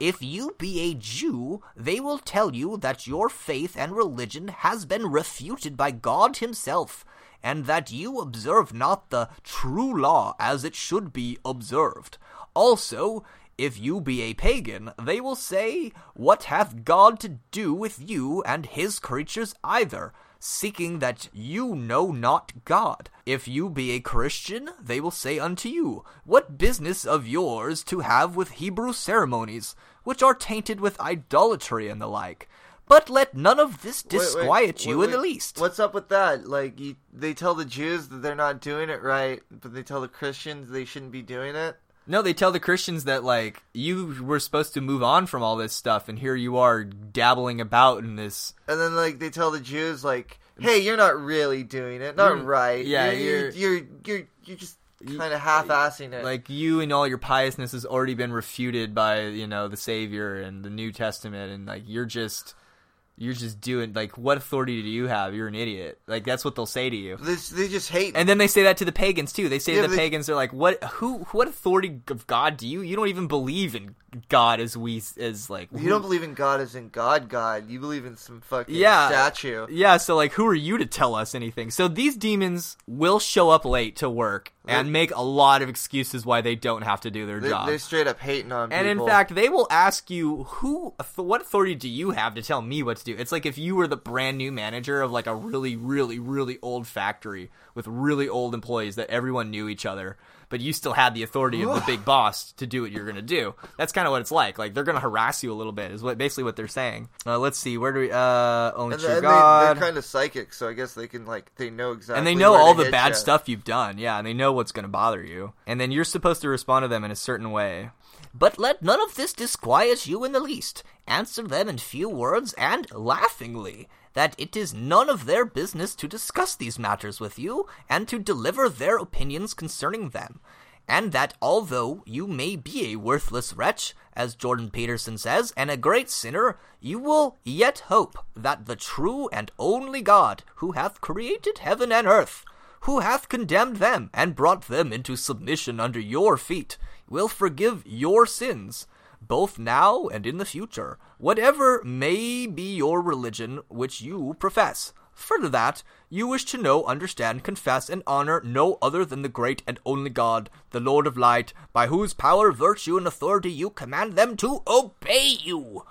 If you be a Jew, they will tell you that your faith and religion has been refuted by God Himself, and that you observe not the true law as it should be observed. Also, if you be a pagan, they will say, What hath God to do with you and his creatures either? Seeking that you know not God. If you be a Christian, they will say unto you, What business of yours to have with Hebrew ceremonies, which are tainted with idolatry and the like? But let none of this Wait, wait, disquiet you wait, in the least. What's up with that? Like, you, they tell the Jews that they're not doing it right, but they tell the Christians they shouldn't be doing it. No, they tell the Christians that like you were supposed to move on from all this stuff, and here you are dabbling about in this. And then, like, they tell the Jews, like, "Hey, you're not really doing it, not You're- right. yeah, you're you're you're- you're you're, you're just kind of half-assing it." Like you and all your piousness has already been refuted by you know the Savior and the New Testament, and like you're just you're just doing like what authority do you have? You're an idiot. Like that's what they'll say to you. they, they just hate. And then they say that to the pagans too. They say Yeah, to the they- pagans, they're like, "What? Who? What authority of God do you? You don't even believe in God as we as like you don't believe in God as in God, God. You believe in some fucking Yeah. statue. Yeah, so like, who are you to tell us anything? So these demons will show up late to work and make a lot of excuses why they don't have to do their They, job. they're straight up hating on And in fact, they will ask you, "Who? What authority do you have to tell me what to do?" It's like if you were the brand new manager of like a really, really, really old factory with really old employees that everyone knew each other, but you still had the authority of the big boss to do what you're gonna do. That's kind of what it's like. Like they're gonna harass you a little bit, is what basically what they're saying. Uh, let's see, where do we? Uh, own and, and God. they, they're kind of psychic, so I guess they can like they know exactly. and they know all the bad ya. stuff you've done, yeah, and they know what's going to bother you. And then you're supposed to respond to them in a certain way. But let none of this disquiet you in the least. Answer them in few words and laughingly, that it is none of their business to discuss these matters with you, and to deliver their opinions concerning them. And that although you may be a worthless wretch, as Jordan Peterson says, and a great sinner, you will yet hope that the true and only God, who hath created heaven and earth, who hath condemned them and brought them into submission under your feet, will forgive your sins, both now and in the future, whatever may be your religion which you profess. Further that, you wish to know, understand, confess, and honor no other than the great and only God, the Lord of light, by whose power, virtue, and authority you command them to obey you.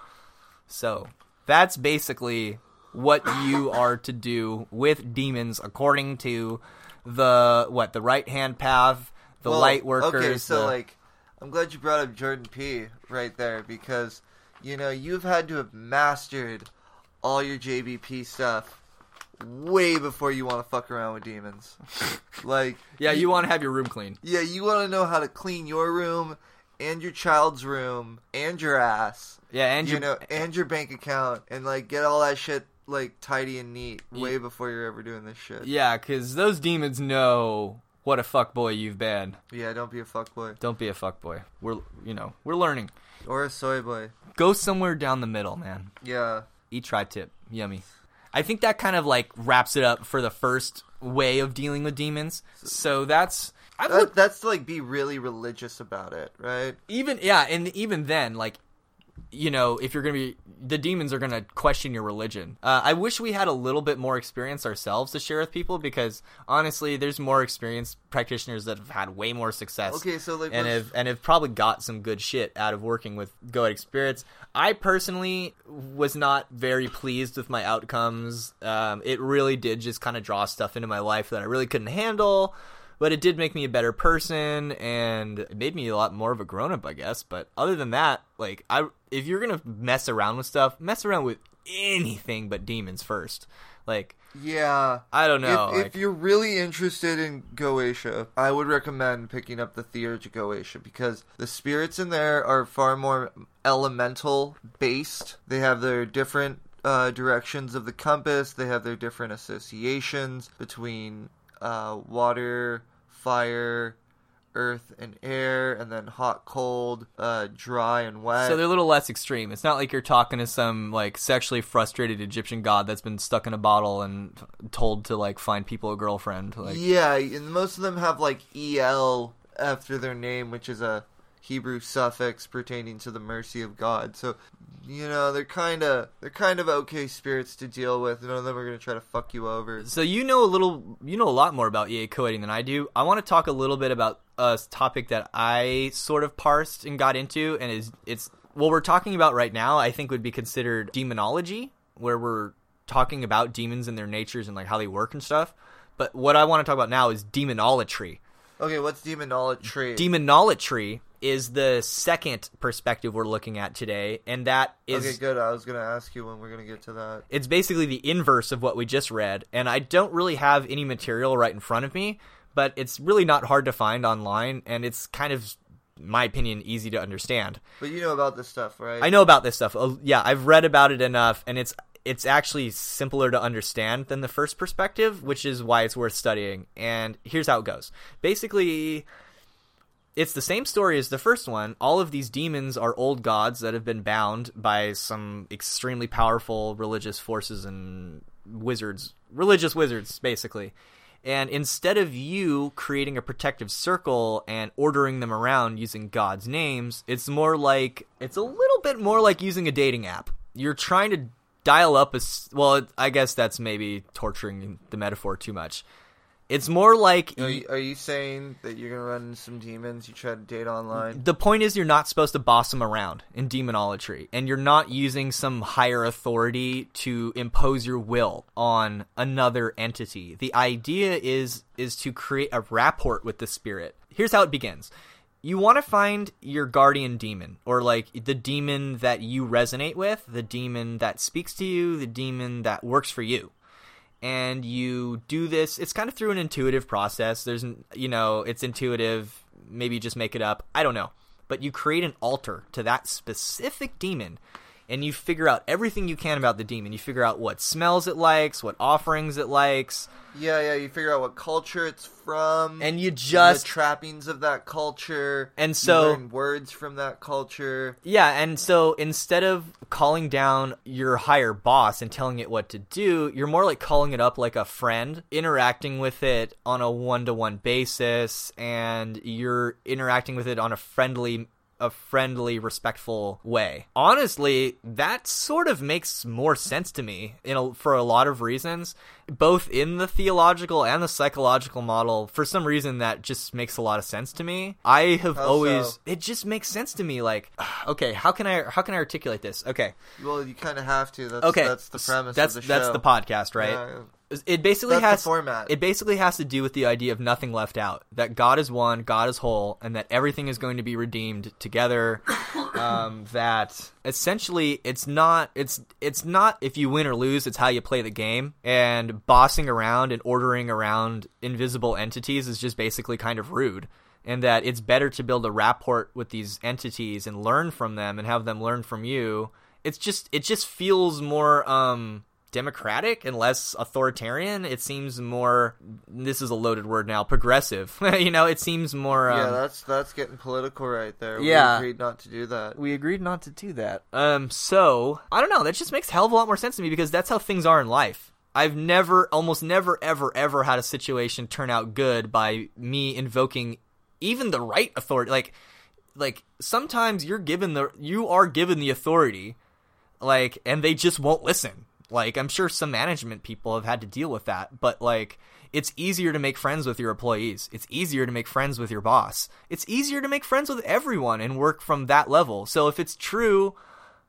So that's basically what you are to do with demons according to the what the right hand path, the Well, light workers. Okay, so the- like, I'm glad you brought up Jordan P. right there because you know you've had to have mastered all your JBP stuff way before you want to fuck around with demons. [laughs] like, yeah, you want to have your room clean. yeah, you want to know how to clean your room and your child's room and your ass. Yeah, and you your know, and your bank account, and like get all that shit like tidy and neat way before you're ever doing this shit. yeah, because those demons know what a fuck boy you've been. Yeah, don't be a fuck boy. Don't be a fuck boy. We're you know we're learning. or a soy boy. Go somewhere down the middle, man. Yeah. Eat tri-tip, yummy. I think that kind of like wraps it up for the first way of dealing with demons. So that's That, looked that's to like be really religious about it, right? even yeah, and even then, like you know, if you're gonna be the demons are gonna question your religion. Uh, I wish we had a little bit more experience ourselves to share with people because honestly, there's more experienced practitioners that have had way more success. Okay, so like and have and have probably got some good shit out of working with Goetic spirits. I personally was not very pleased with my outcomes. Um, it really did just kind of draw stuff into my life that I really couldn't handle. But it did make me a better person, and it made me a lot more of a grown up, I guess. But other than that, like I, if you're gonna mess around with stuff, mess around with anything but demons first. Like yeah. I don't know. If, like- if you're really interested in Goetia, I would recommend picking up the Theurgia Goetia because the spirits in there are far more elemental based. They have their different uh, directions of the compass. They have their different associations between uh, water, fire, earth, and air, and then hot, cold, uh, dry, and wet. So they're a little less extreme. It's not like you're talking to some like sexually frustrated Egyptian god that's been stuck in a bottle and told to like find people a girlfriend. Like yeah, and most of them have like el after their name, which is a Hebrew suffix pertaining to the mercy of God. So, you know, they're kind of they're kind of okay spirits to deal with. None of them are gonna try to fuck you over. so you know a little, you know a lot more about EA Koetting than I do. I want to talk a little bit about a topic that I sort of parsed and got into, and is it's what we're talking about right now. I think would be considered demonology, where we're talking about demons and their natures and like how they work and stuff. But what I want to talk about now is demonolatry. Okay, what's demonolatry? Demonolatry is the second perspective we're looking at today, and that is okay, good. I was gonna ask you when we're gonna get to that. it's basically the inverse of what we just read, and I don't really have any material right in front of me, but it's really not hard to find online, and it's kind of, in my opinion, easy to understand. But you know about this stuff, right? I know about this stuff. Uh, Yeah, I've read about it enough, and it's it's actually simpler to understand than the first perspective, which is why it's worth studying. And here's how it goes. Basically, it's the same story as the first one. All of these demons are old gods that have been bound by some extremely powerful religious forces and wizards, religious wizards, basically. And instead of you creating a protective circle and ordering them around using God's names, it's more like it's a little bit more like using a dating app. You're trying to dial up a well, I guess that's maybe torturing the metaphor too much. It's more like Are you, are you saying that you're gonna run some demons? You try to date online? the point is you're not supposed to boss them around in demonolatry and you're not using some higher authority to impose your will on another entity. The idea is is to create a rapport with the spirit. Here's how it begins. You want to find your guardian demon or like the demon that you resonate with the demon that speaks to you the demon that works for you and you do this it's kind of through an intuitive process. There's you know it's intuitive maybe you just make it up i don't know. But you create an altar to that specific demon and you figure out everything you can about the demon you figure out what smells it likes what offerings it likes Yeah, yeah. You figure out what culture it's from, and you the just trappings of that culture, And so- learn words from that culture. Yeah, and so instead of calling down your higher boss and telling it what to do, you're more like calling it up like a friend, interacting with it on a one to one basis, and you're interacting with it on a friendly a friendly, respectful way. Honestly, that sort of makes more sense to me in a, for a lot of reasons, both in the theological and the psychological model. For some reason, that just makes a lot of sense to me. I have always it just makes sense to me. Like, [sighs] okay, how can I how can I articulate this? Okay, Well, you kind of have to. That's, okay, that's the premise. That's of the that's the podcast, right? Yeah, It basically That's the has format. It basically has to do with the idea of nothing left out. That God is one, God is whole, and that everything is going to be redeemed together. [coughs] um, that essentially it's not it's it's not if you win or lose, it's how you play the game. And bossing around and ordering around invisible entities is just basically kind of rude. And that it's better to build a rapport with these entities and learn from them and have them learn from you. It's just it just feels more um democratic and less authoritarian. It seems more. This is a loaded word now. Progressive. [laughs] you know, it seems more. Um, yeah, that's that's getting political right there. Yeah. we agreed not to do that. we agreed not to do that. Um, so I don't know. That just makes a hell of a lot more sense to me because that's how things are in life. I've never, almost never, ever, ever had a situation turn out good by me invoking even the right authority. Like, like sometimes you're given the, you are given the authority, like, and they just won't listen. Like, I'm sure some management people have had to deal with that, but like, it's easier to make friends with your employees. It's easier to make friends with your boss. It's easier to make friends with everyone and work from that level. So if it's true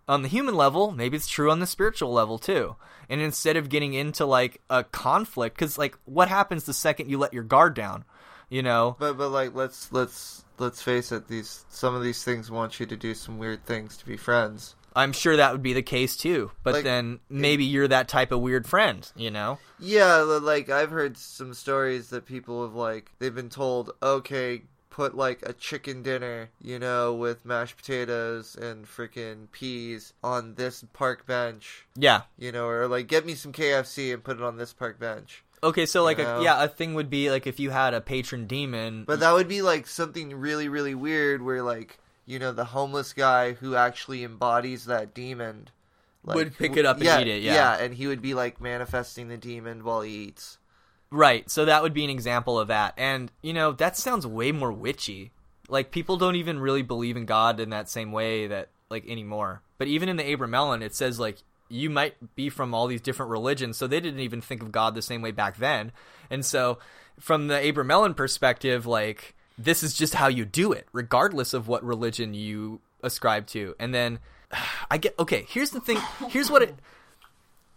on the human level, maybe it's true on the spiritual level too. And instead of getting into like a conflict, because like what happens the second you let your guard down? You know, But but like let's let's let's face it. These some of these things want you to do some weird things to be friends. I'm sure that would be the case too. But Like, then maybe you're that type of weird friend, you know? Yeah, like I've heard some stories that people have like they've been told, okay, put like a chicken dinner, you know, with mashed potatoes and freaking peas on this park bench, Yeah. you know, or like get me some KFC and put it on this park bench. Okay, so like know? a yeah, a thing would be like if you had a patron demon. But that would be like something really, really weird where like, you know, the homeless guy who actually embodies that demon like, Would pick it up and yeah, eat it, yeah. Yeah, and he would be like manifesting the demon while he eats. Right. So that would be an example of that. And, you know, that sounds way more witchy. Like people don't even really believe in God in that same way that like anymore. But even in the Abramelin it says like you might be from all these different religions, so they didn't even think of God the same way back then. And so from the Abramelin perspective, like this is just how you do it, regardless of what religion you ascribe to. And then [sighs] I get okay, here's the thing here's what it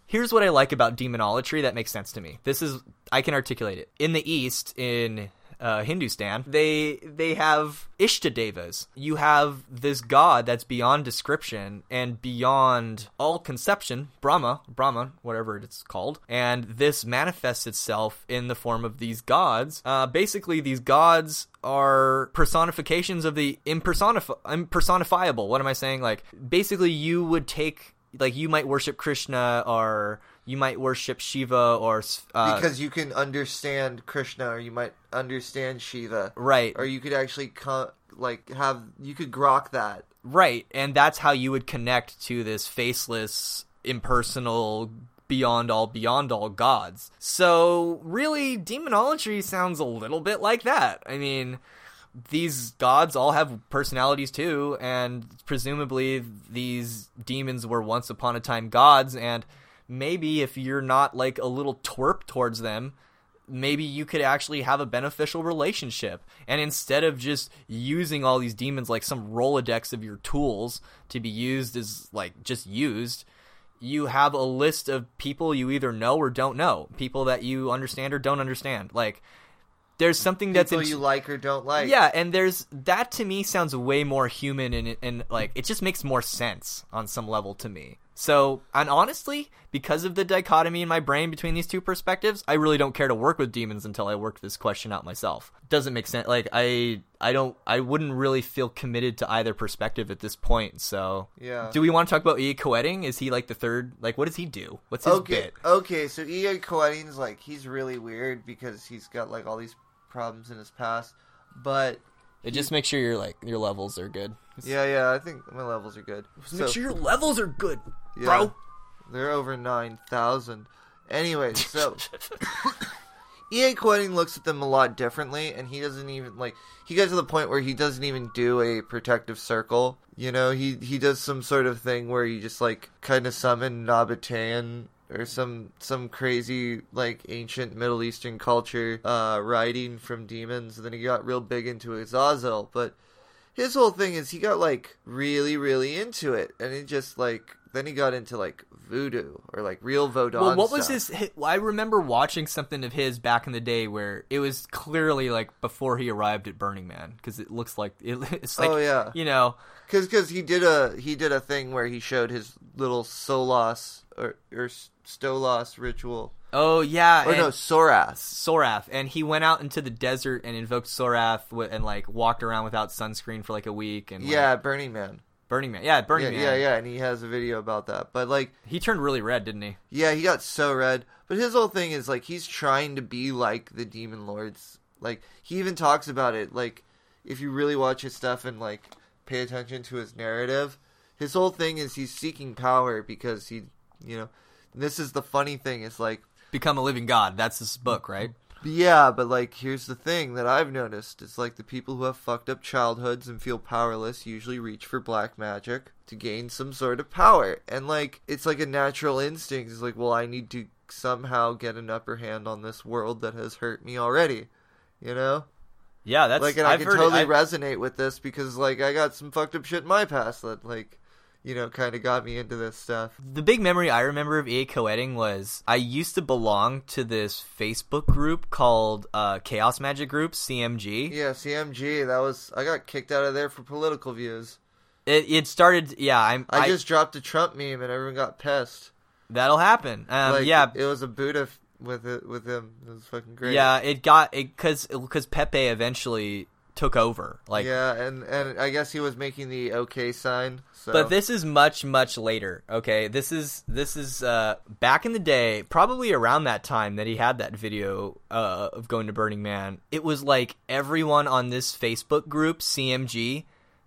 here's what I like about demonolatry that makes sense to me. This is I can articulate it. In the East, in uh, Hindustan, they they have Ishtadevas. You have this god that's beyond description and beyond all conception, Brahma, Brahma, whatever it's called, and this manifests itself in the form of these gods. Uh, basically, these gods are personifications of the impersonif- impersonifiable. What am I saying? Like, basically, you would take like you might worship Krishna or you might worship Shiva or uh, because you can understand Krishna, or you might understand Shiva, right, or you could actually co- like have you could grok that, right, and that's how you would connect to this faceless, impersonal. Beyond all, beyond all gods. So, really, demonology sounds a little bit like that. I mean, these gods all have personalities too, and presumably these demons were once upon a time gods, and maybe if you're not like a little twerp towards them, maybe you could actually have a beneficial relationship. And instead of just using all these demons like some Rolodex of your tools to be used as like just used, you have a list of people you either know or don't know, people that you understand or don't understand. Like there's something people that's in- you like or don't like. yeah, and there's that to me sounds way more human and and like it just makes more sense on some level to me. So, and honestly, because of the dichotomy in my brain between these two perspectives, I really don't care to work with demons until I work this question out myself. Doesn't make sense. Like I I don't I wouldn't really feel committed to either perspective at this point. So, Yeah. Do we want to talk about E. Koetting? Is he like the third? Like, what does he do? What's his okay, bit? okay. So E.A. Koetting's like he's really weird because he's got like all these problems in his past, but It just makes sure your like your levels are good. yeah, yeah. I think my levels are good. Make So- sure your levels are good, Yeah. bro. They're over 9,000. Anyway, [laughs] so EA Koetting looks at them a lot differently, and he doesn't even, like, he gets to the point where he doesn't even do a protective circle. You know, he, he does some sort of thing where he just, like, kind of summon Nabatean or some some crazy like ancient Middle Eastern culture uh writing from demons and then he got real big into Azazel but his whole thing is he got like really really into it and he just like then he got into like voodoo or like real vodon Well, what was his? hi- I remember watching something of his back in the day where it was clearly like before he arrived at Burning Man because it looks like it, [laughs] it's like oh yeah you know because because he did a he did a thing where he showed his little solas or or stolas ritual. Oh yeah or no sorath. Sorath. And he went out into the desert and invoked Sorath and like walked around without sunscreen for like a week and like, yeah Burning Man. Burning Man. Yeah Burning yeah Man. yeah yeah and he has a video about that. But like he turned really red didn't he? Yeah, he got so red. But his whole thing is like he's trying to be like the demon lords. Like he even talks about it. Like if you really watch his stuff and like pay attention to his narrative, his whole thing is he's seeking power because he, you know, this is the funny thing. It's like become a living god that's this book right yeah, but like here's the thing that I've noticed. It's like the people who have fucked up childhoods and feel powerless usually reach for black magic to gain some sort of power. And like it's like a natural instinct. It's like, well, I need to somehow get an upper hand on this world that has hurt me already. You know? Yeah that's like and I've I can it- totally I've- resonate with this because like I got some fucked up shit in my past that like you know, kind of got me into this stuff. The big memory I remember of EA Koetting was I used to belong to this Facebook group called uh, Chaos Magic Group, CMG. Yeah, CMG, that was I got kicked out of there for political views. It, it started, yeah, I'm, I, I, just dropped a Trump meme and everyone got pissed. that'll happen. Um, like, yeah, it was a Buddha with it with him. It was fucking great. yeah, it got it because because Pepe eventually took over. Like, yeah, and and I guess he was making the okay sign. So. But this is much much later. Okay, this is this is uh, back in the day, probably around that time that he had that video uh, of going to Burning Man. It was like everyone on this Facebook group, CMG,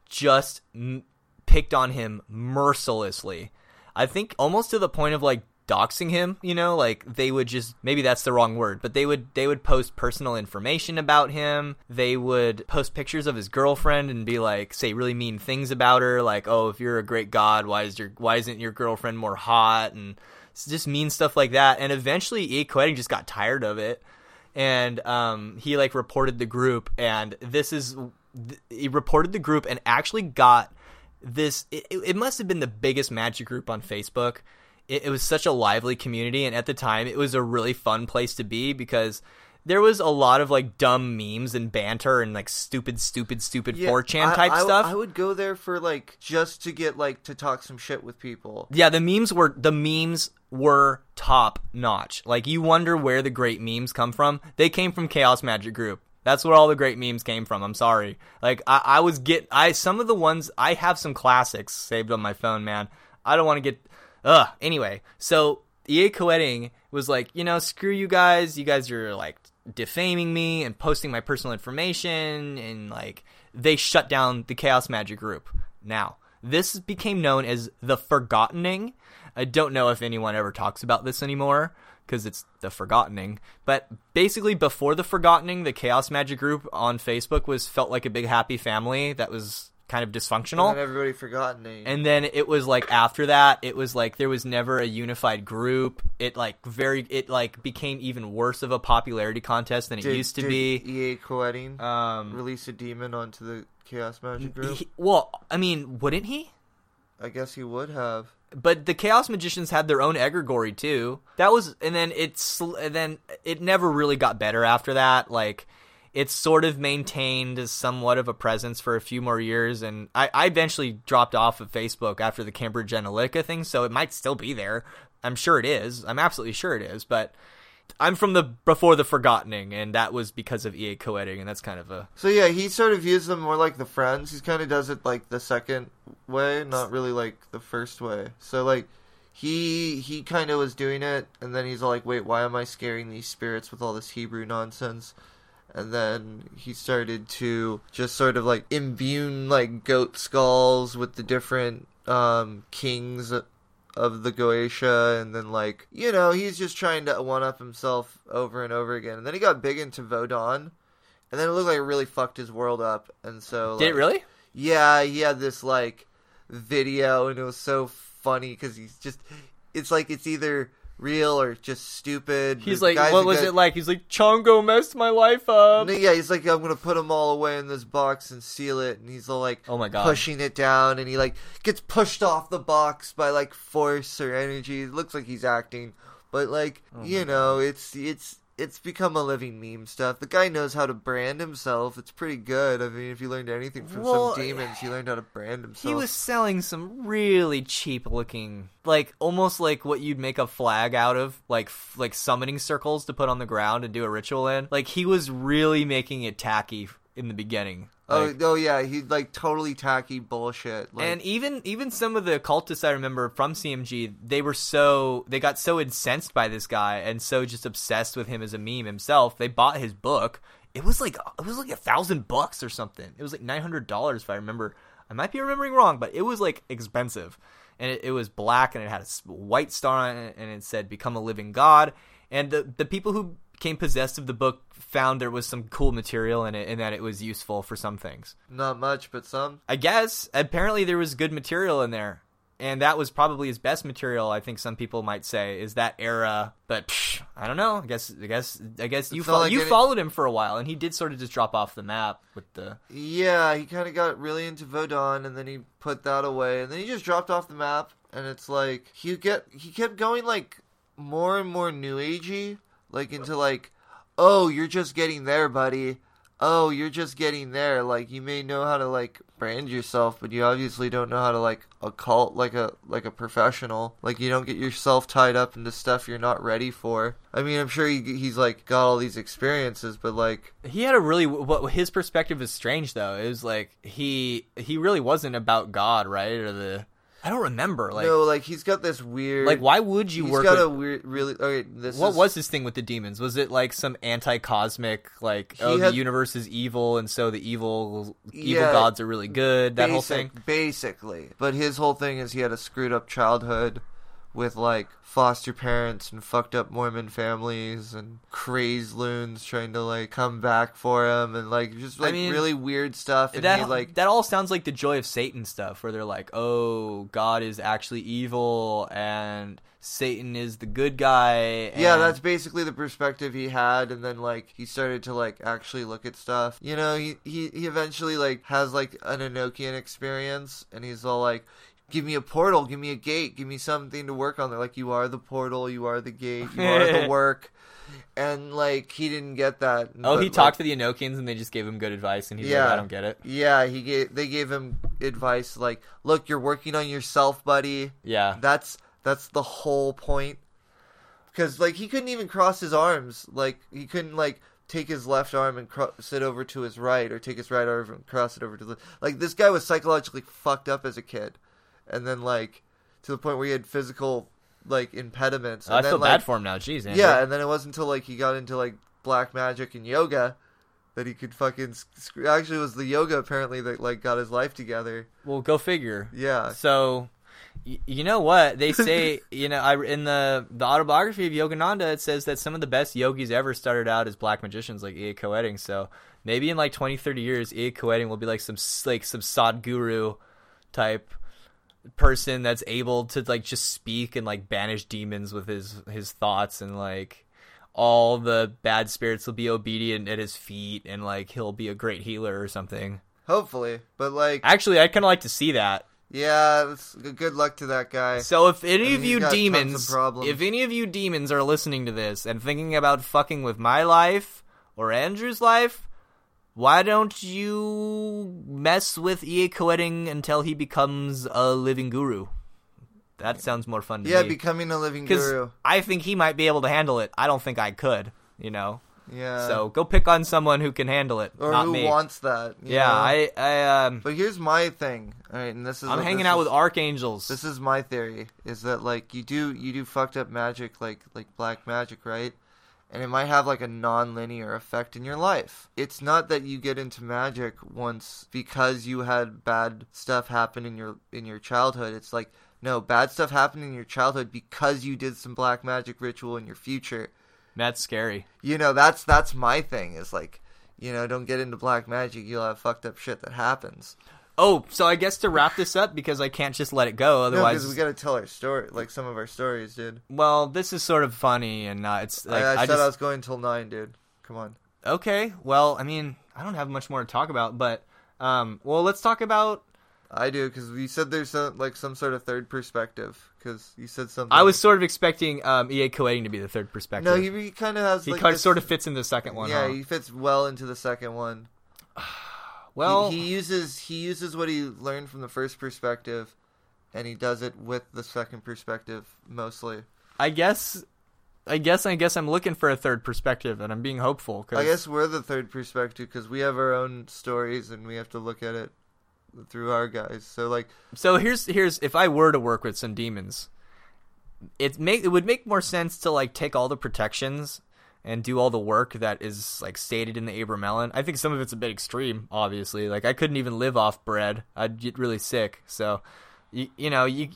just m- picked on him mercilessly. I think almost to the point of like doxing him you know like they would just maybe that's the wrong word but they would they would post personal information about him. They would post pictures of his girlfriend and be like say really mean things about her like oh if you're a great god why is your why isn't your girlfriend more hot? And just mean stuff like that. And eventually E. Koetting just got tired of it. And um, he like reported the group and this is th- he reported the group and actually got this it, it must have been the biggest magic group on facebook it, it was such a lively community and at the time it was a really fun place to be because there was a lot of like dumb memes and banter and like stupid, stupid, stupid Yeah, 4chan I- type I- stuff. I would go there for like just to get like to talk some shit with people. Yeah, the memes were the memes were top notch. Like you wonder where the great memes come from. They came from Chaos Magic Group. That's where all the great memes came from. I'm sorry. Like I, I was get I some of the ones I have some classics saved on my phone, man. I don't want to get ugh. Anyway, so EA Koetting was like, you know, screw you guys. You guys are like defaming me and posting my personal information and like they shut down the Chaos Magic Group. Now, this became known as the Forgottening. I don't know if anyone ever talks about this anymore because it's the Forgottening. But basically, before the Forgottening, the Chaos Magic Group on Facebook was felt like a big happy family that was kind of dysfunctional. And then everybody forgot name. And then it was like after that, it was like there was never a unified group. It like very it like became even worse of a popularity contest than it did, used to did be. EA Koetting Um, release a demon onto the Chaos Magic Group? he- well, I mean, wouldn't he? I guess he would have. But the Chaos Magicians had their own egregory too. That was, and then it's, and then it never really got better after that. Like, it sort of maintained as somewhat of a presence for a few more years, and I, I eventually dropped off of Facebook after the Cambridge Analytica thing, so it might still be there. I'm sure it is. I'm absolutely sure it is, but I'm from the before the Forgottening, and that was because of EA Koetting, and that's kind of a So yeah, he sort of views them more like the friends. He kind of does it like the second way, not really like the first way. So like he he kind of was doing it, and then he's like, "Wait, why am I scaring these spirits with all this Hebrew nonsense?" And then he started to just sort of like imbue like goat skulls with the different um, kings of the Goetia, and then like you know he's just trying to one up himself over and over again. And then he got big into Vodon, and then it looked like it really fucked his world up. And so did it really? Yeah, he had this like video, and it was so funny because he's just it's like it's either real or just stupid. He's like, guy's what was guy- it like? He's like, Chongo messed my life up. yeah, he's like, I'm gonna put them all away in this box and seal it, and he's all like, Oh my God. pushing it down, and he like gets pushed off the box by like force or energy. It looks like he's acting, but like Oh you know, it's it's it's become a living meme stuff. The guy knows how to brand himself. It's pretty good. I mean, if you learned anything from Well, some demons, you learned how to brand himself. He was selling some really cheap looking, like almost like what you'd make a flag out of, like f- like summoning circles to put on the ground and do a ritual in. Like he was really making it tacky in the beginning. Oh, Like- oh yeah, he like totally tacky bullshit. Like, and even even some of the cultists I remember from CMG, they were so they got so incensed by this guy and so just obsessed with him as a meme himself. They bought his book. It was like it was like a thousand bucks or something. It was like nine hundred dollars if I remember. I might be remembering wrong, but it was like expensive, and it, it was black and it had a white star on it, and it said "Become a living god." And the the people who became possessed of the book found there was some cool material in it and that it was useful for some things. not much, but some. I guess apparently there was good material in there, and that was probably his best material. I think some people might say is that era, but psh, I don't know. I guess I guess I guess you It's fo- like you any- followed him for a while, and he did sort of just drop off the map with the. Yeah, he kind of got really into Vodon, and then he put that away, and then he just dropped off the map. And it's like he get he kept going like more and more new agey, like into like, oh, you're just getting there, buddy. Oh, you're just getting there. Like you may know how to like brand yourself, but you obviously don't know how to like occult like a like a professional. Like you don't get yourself tied up into stuff you're not ready for. I mean, I'm sure he, he's like got all these experiences, but like He had a really what his perspective is strange though. It was like he he really wasn't about God, right? Or the I don't remember like no, like he's got this weird like why would you He's work got with a weird, really. Okay, this What is, was his thing with the demons? Was it like some anti-cosmic, like oh had- the universe is evil and so the evil evil Yeah, gods are really good? That whole thing. basically? But his whole thing is he had a screwed up childhood with like foster parents and fucked up Mormon families and crazed loons trying to like come back for him and like just I like mean, really weird stuff. And That he like that all sounds like the joy of Satan stuff, where they're like, oh, God is actually evil and Satan is the good guy. Yeah, that's basically the perspective he had, and then like he started to like actually look at stuff. You know, he he he eventually like has like an Enochian experience, and he's all like, give me a portal, give me a gate, give me something to work on. They're like, you are the portal, you are the gate, you are the [laughs] work. And like he didn't get that. Oh, but, he like, talked to the Enochians and they just gave him good advice, and he's Yeah. like, I don't get it. Yeah, he gave. They gave him advice like, "Look, you're working on yourself, buddy. Yeah. That's that's the whole point." Because like he couldn't even cross his arms. Like he couldn't like take his left arm and cro- sit over to his right, or take his right arm and cross it over to the. Like this guy was psychologically fucked up as a kid, and then like to the point where he had physical like impediments. Oh, I and then, feel like, bad for him now. Jeez, Andrew. yeah, and then it wasn't until like he got into like black magic and yoga that he could fucking. Sc- Actually, it was the yoga apparently that like got his life together. Well, go figure. Yeah, So, y- you know what they say? [laughs] you know, I in the the autobiography of Yogananda, it says that some of the best yogis ever started out as black magicians, like E.A. Koetting. So maybe in like 20, 30 years, E.A. Koetting will be like some like some Sadguru type person that's able to like just speak and like banish demons with his his thoughts and like all the bad spirits will be obedient at his feet and like he'll be a great healer or something. hopefully, but like, Actually, I'd kind of like to see that. yeah, good luck to that guy. So if any I of you tons of demons, if any of you demons are listening to this and thinking about fucking with my life or Andrew's life, why don't you mess with E.A. Koetting until he becomes a living guru? That sounds more fun to yeah, me. becoming a living guru. I think he might be able to handle it. I don't think I could. You know. Yeah. so go pick on someone who can handle it, or not who me. wants that? yeah, know? I, I, um, But here's my thing. All right, and this is I'm hanging out is- with archangels. This is my theory: is that like you do you do fucked up magic like like black magic, right? And it might have like a non-linear effect in your life. It's not that you get into magic once because you had bad stuff happen in your in your childhood. It's like no, bad stuff happened in your childhood because you did some black magic ritual in your future. That's scary. You know, that's that's my thing. Is like, you know, don't get into black magic. You'll have fucked up shit that happens. Oh, so I guess to wrap this up because I can't just let it go. Otherwise, because we got to tell our story, like some of our stories, dude. well, this is sort of funny and uh, it's like I, I, I, said just I was going till nine, dude. Come on. okay. Well, I mean, I don't have much more to talk about, but um, well, let's talk about. I do because you said there's some, like some sort of third perspective. Because you said something. I was sort of expecting um, EA Koetting to be the third perspective. no, he, he kind of has. he like, kind of this- sort of fits in the second one. Yeah, huh? he fits well into the second one. [sighs] well, he, he uses he uses what he learned from the first perspective, and he does it with the second perspective mostly. I guess, I guess, I guess I'm looking for a third perspective, and I'm being hopeful. Cause, I guess we're the third perspective because we have our own stories and we have to look at it through our guys. So like, So here's here's if I were to work with some demons, it make it would make more sense to like take all the protections and do all the work that is like stated in the Abramelin. I think some of it's a bit extreme, obviously. Like I couldn't even live off bread; I'd get really sick. So, you, you know, you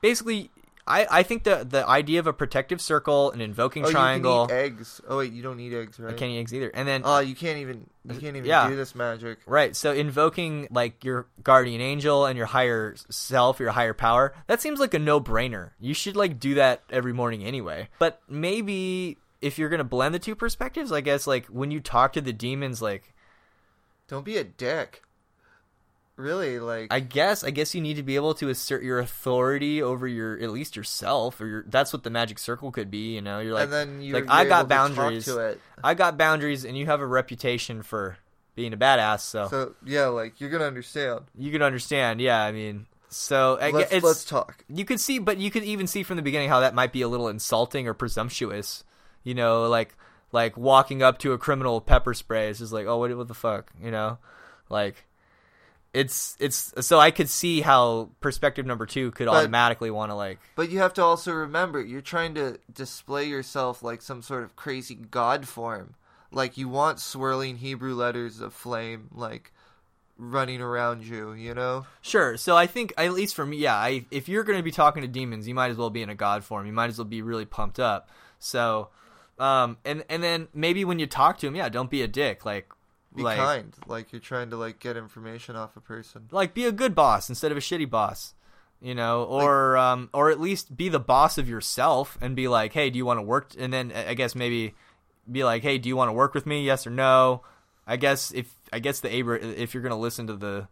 basically. I, I think the the idea of a protective circle, an invoking oh, triangle. you can eat eggs. Oh wait, you don't need eggs, right? I can't eat eggs either. And then Oh, you can't even you uh, can't even Yeah. do this magic. Right. So invoking like your guardian angel and your higher self, your higher power, that seems like a no-brainer. You should like do that every morning anyway. But maybe if you're going to blend the two perspectives, I guess like when you talk to the demons like Don't be a dick. Really, like I guess I guess you need to be able to assert your authority over your at least yourself or your that's what the magic circle could be, you know. You're like and then you like you're I got to boundaries. to it. I got boundaries and you have a reputation for being a badass, so, So yeah, like you're gonna understand. you can understand. Yeah, I mean, so I, Let's it's, let's talk. You could see, but you could even see from the beginning how that might be a little insulting or presumptuous. You know, like like walking up to a criminal with pepper spray. It's just like, oh, what, what the fuck? You know, like it's it's so I could see how perspective number two could But- automatically want to like. But you have to also remember you're trying to display yourself like some sort of crazy god form. Like you want swirling Hebrew letters of flame like running around you, you know? Sure. So I think at least for me, yeah. I, if you're going to be talking to demons, you might as well be in a god form. You might as well be really pumped up. So, um, and and then maybe when you talk to him, yeah, don't be a dick. Like, Be like, kind. Like you're trying to like get information off a person. like be a good boss instead of a shitty boss you know or um or at least be the boss of yourself and be like hey do you want to work and then i guess maybe be like hey do you want to work with me yes or no i guess if i guess the abra if you're going to listen to the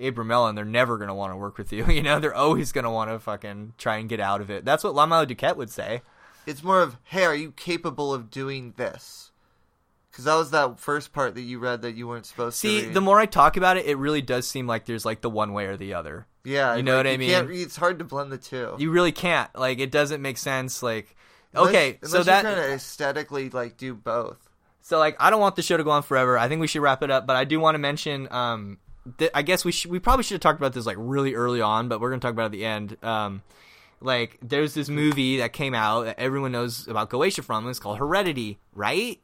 Abramelin and they're never going to want to work with you. [laughs] You know, they're always going to want to fucking try and get out of it. That's what Lon Milo Duquette would say. It's more of, hey, are you capable of doing this? Because that was that first part that you read that you weren't supposed See, to. See, the more I talk about it, it really does seem like there's like the one way or the other. yeah, you know like, what I mean? it's hard to blend the two. You really can't. Like, it doesn't make sense. Like, Unless- okay, unless so that aesthetically like do both. So like I don't want the show to go on forever. I think we should wrap it up, but I do want to mention um th- I guess we should, we probably should have talked about this like really early on, but we're going to talk about it at the end. Um like there's this movie that came out that everyone knows about Goetia from. It's called Heredity, right?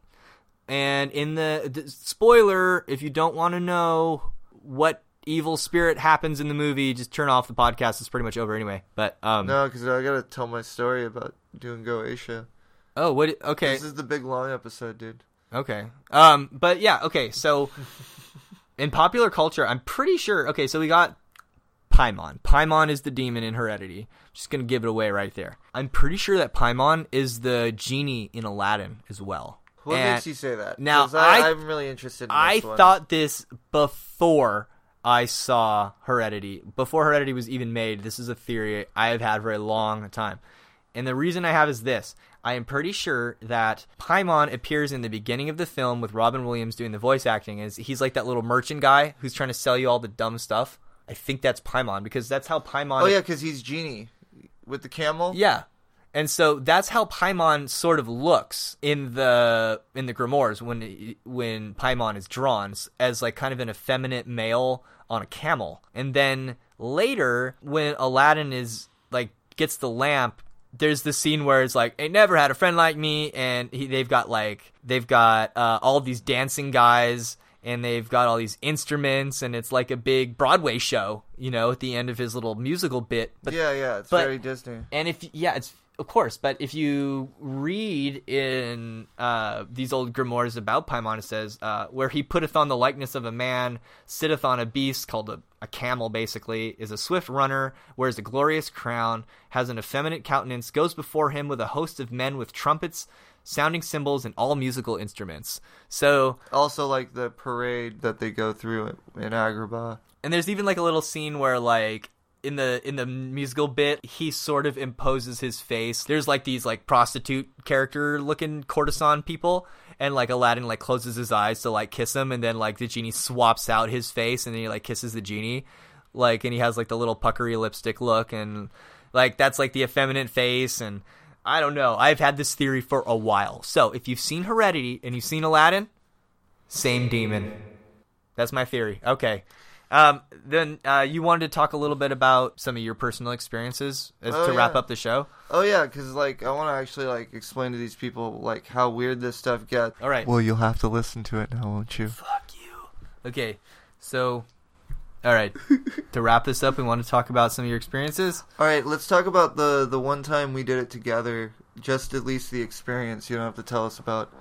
And in the, the spoiler, if you don't want to know what evil spirit happens in the movie, just turn off the podcast. It's pretty much over anyway. But um No, because I gotta tell my story about doing Go oh, what okay. This is the big long episode, dude. Okay. Um, but yeah, okay, so in popular culture, I'm pretty sure okay, so we got Paimon. Paimon is the demon in Heredity. Just gonna give it away right there. I'm pretty sure that Paimon is the genie in Aladdin as well. What And makes you say that? Now I, I'm really interested. in I one. thought this before I saw Heredity. Before Heredity was even made, this is a theory I have had for a long time. And the reason I have is this. I am pretty sure that Paimon appears in the beginning of the film with Robin Williams doing the voice acting. Is he's like that little merchant guy who's trying to sell you all the dumb stuff. I think that's Paimon because that's how Paimon Oh yeah, because he's genie with the camel. yeah. And so that's how Paimon sort of looks in the in the grimoires when when Paimon is drawn as like kind of an effeminate male on a camel. And then later when Aladdin is like gets the lamp there's the scene where it's like, "I never had a friend like me," and he, they've got like they've got uh, all these dancing guys, and they've got all these instruments, and it's like a big Broadway show, you know, at the end of his little musical bit. But yeah, yeah. It's but- very Disney. and if yeah, it's of course, but if you read in uh, these old grimoires about Paimon, it says uh, where he putteth on the likeness of a man, sitteth on a beast called a, a camel, basically, is a swift runner, wears a glorious crown, has an effeminate countenance, goes before him with a host of men with trumpets, sounding cymbals, and all musical instruments. So Also, like the parade that they go through in Agrabah. And there's even like a little scene where like in the in the musical bit he sort of imposes his face. There's like these like prostitute character looking courtesan people and like Aladdin like closes his eyes to like kiss him and then like the genie swaps out his face and then he like kisses the genie like and he has like the little puckery lipstick look and like that's like the effeminate face and I don't know. I've had this theory for a while. So if you've seen Heredity and you've seen Aladdin, same demon. That's my theory. Okay. Um, then uh, you wanted to talk a little bit about some of your personal experiences as, Oh, to wrap up the show. Oh yeah, because like I want to actually like explain to these people like how weird this stuff gets. All right. Well, you'll have to listen to it now, won't you? Fuck you. Okay. So, all right. to wrap this up, we want to talk about some of your experiences. All right, let's talk about the the one time we did it together. Just at least the experience. You don't have to tell us about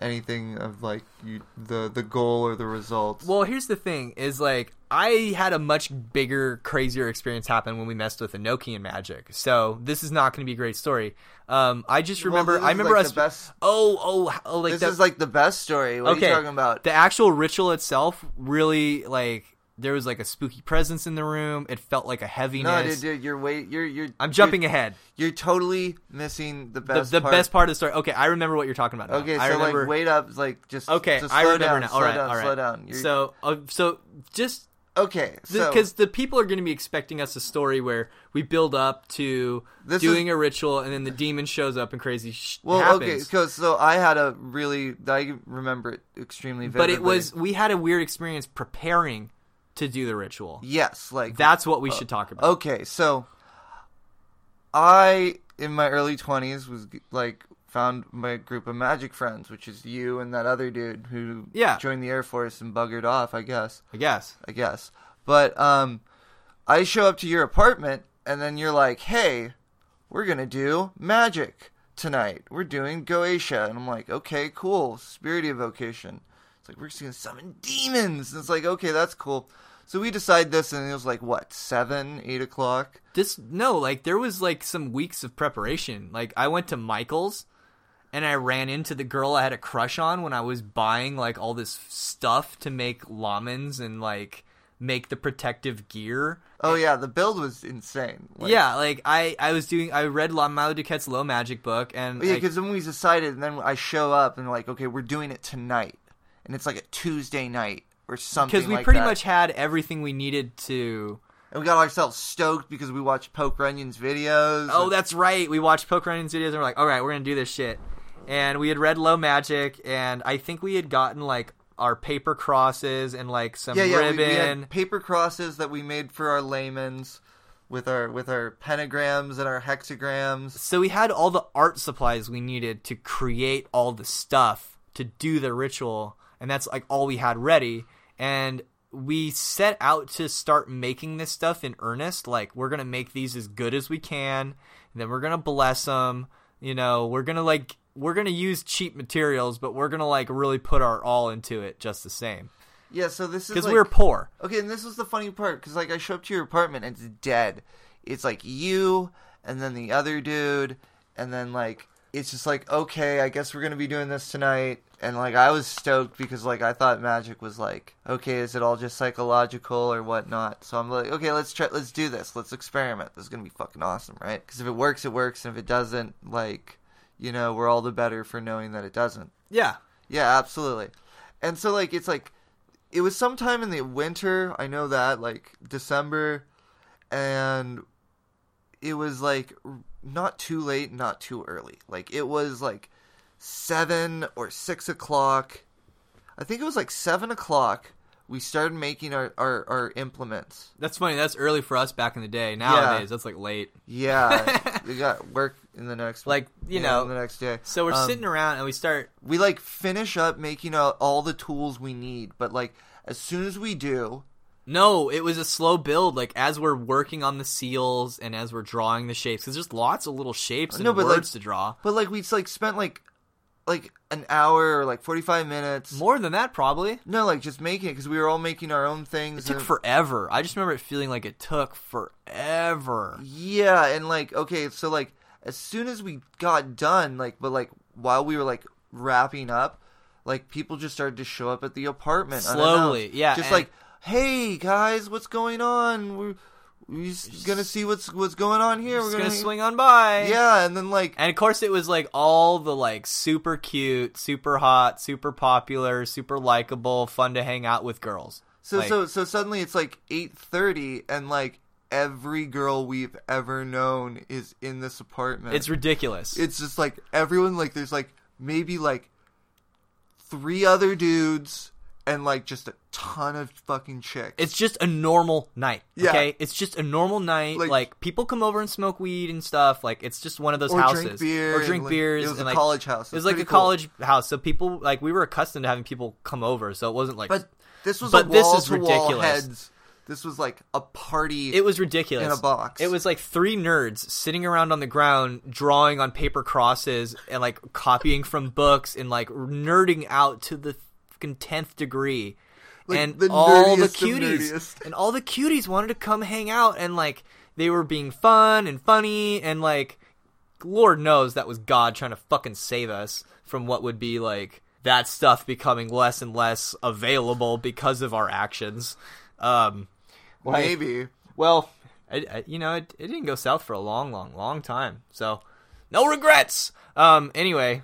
anything of like you the the goal or the results. Well, here's the thing: is like I had a much bigger, crazier experience happen when we messed with Enochian magic. So this is not going to be a great story. Um, I just Well, remember. this I remember like, us. the best. Oh, oh, oh! Like this that- is like the best story. What okay, are you talking about? The actual ritual itself really like there was like a spooky presence in the room. It felt like a heaviness. no, dude, dude, you're wait, you're you're. I'm jumping You're, ahead. you're totally missing the The, best. the part. best part of the story. Okay, I remember what you're talking about. Now. Okay, I so remember, like wait up, like just Okay, just I remember down, now. All right, down, all right. slow down. You're- So, uh, so just okay, so because the people are going to be expecting us a story where we build up to This doing a ritual and then the demon shows up and crazy sh- well, happens. okay, because so I had a really I remember it extremely vividly. but it was we had a weird experience preparing to do the ritual. yes, like That's what we should talk about. Okay, so I in my early twenties was like found my group of magic friends, which is you and that other dude who Yeah. joined the Air Force and buggered off. I guess, I guess. I guess. But um, I show up to your apartment, and then you're like, "Hey, we're gonna do magic tonight. We're doing Goetia," and I'm like, "Okay, cool. Spirit evocation." It's like we're just gonna summon demons. And it's like, okay, that's cool. So we decide this, and it was like what seven, eight o'clock. This no, like there was like some weeks of preparation. Like I went to Michael's and I ran into the girl I had a crush on when I was buying like all this stuff to make lamens and like make the protective gear. Oh yeah, the build was insane. Like, yeah, like I I was doing I read Lon Duquette's Low Magic book and yeah, because then we decided, and then I show up and like, okay, we're doing it tonight, and it's like a Tuesday night or something. because we like pretty that. much had everything we needed to. and we got ourselves stoked because we watched Poke Runyon's videos. Oh, and- that's right. We watched Poke Runyon's videos and we're like, all right, we're gonna do this shit. And we had read Low Magic, and I think we had gotten like our paper crosses and like some yeah, yeah. We, ribbon. we had paper crosses that we made for our lamens with our with our pentagrams and our hexagrams. So we had all the art supplies we needed to create all the stuff to do the ritual, and that's like all we had ready. And we set out to start making this stuff in earnest. Like we're gonna make these as good as we can, and then we're gonna bless them. You know, we're gonna like we're gonna use cheap materials, but we're gonna like really put our all into it just the same Yeah, so this is because like, we were poor. Okay, and this is the funny part because like I show up to your apartment and it's dead. It's like you and then the other dude, and then like it's just like okay, I guess we're gonna be doing this tonight. And like I was stoked because like I thought magic was like okay, is it all just psychological or whatnot? So I'm like okay, let's try, let's do this, let's experiment. This is gonna be fucking awesome, right? Because if it works, it works, and if it doesn't, like you know, we're all the better for knowing that it doesn't. Yeah, Yeah, absolutely. And so like it's like it was sometime in the winter, I know that, like December, and it was like not too late, not too early. Like it was like seven or six o'clock. I think it was like seven o'clock. We started making our, our, our implements. that's funny. That's early for us back in the day. Nowadays, that's like late. Yeah, [laughs] we got work in the next Like you yeah, know, the next day. So we're Um, sitting around and we start. we like finish up making all, all the tools we need, but like as soon as we do, No, it was a slow build. Like as we're working on the seals and as we're drawing the shapes, because there's lots of little shapes and No, but, like- words to draw. but like we like spent like like an hour or like 45 minutes. More than that, probably. No, like just making it because we were all making our own things. It took and- forever. I just remember it feeling like it took forever. Yeah, and like okay, so like as soon as we got done, like but like while we were like wrapping up, like people just started to show up at the apartment Slowly, yeah, just and- like hey guys, what's going on? We're we're just gonna see what's what's going on here. We're gonna gonna swing on by. Yeah, and then like And of course, it was like all the like super cute, super hot, super popular, super likable, fun to hang out with girls. So Like, so so suddenly it's like eight thirty, and like every girl we've ever known is in this apartment. it's ridiculous. it's just like everyone like there's like maybe like three other dudes and like just a ton of fucking chicks. It's just a normal night. Yeah. Okay, it's just a normal night. Like- Like, people come over and smoke weed and stuff. Like it's just one of those or houses. drink beer, or and, drink like, beers. It was and, a like, college house. It was like a cool. college house, so people like we were accustomed to having people come over. So it wasn't like, but this was But a this is ridiculous. heads. This was like a party. it was ridiculous in a box. It was like three nerds sitting around on the ground drawing on paper crosses and like copying from books and like nerding out to the fucking tenth degree. Like, and the all the cuties and all the cuties wanted to come hang out and like they were being fun and funny and like lord knows that was god trying to fucking save us from what would be like that stuff becoming less and less available because of our actions um like- maybe. well, I, I, you know, it, it didn't go south for a long, long, long time. So, no regrets. Um. Anyway,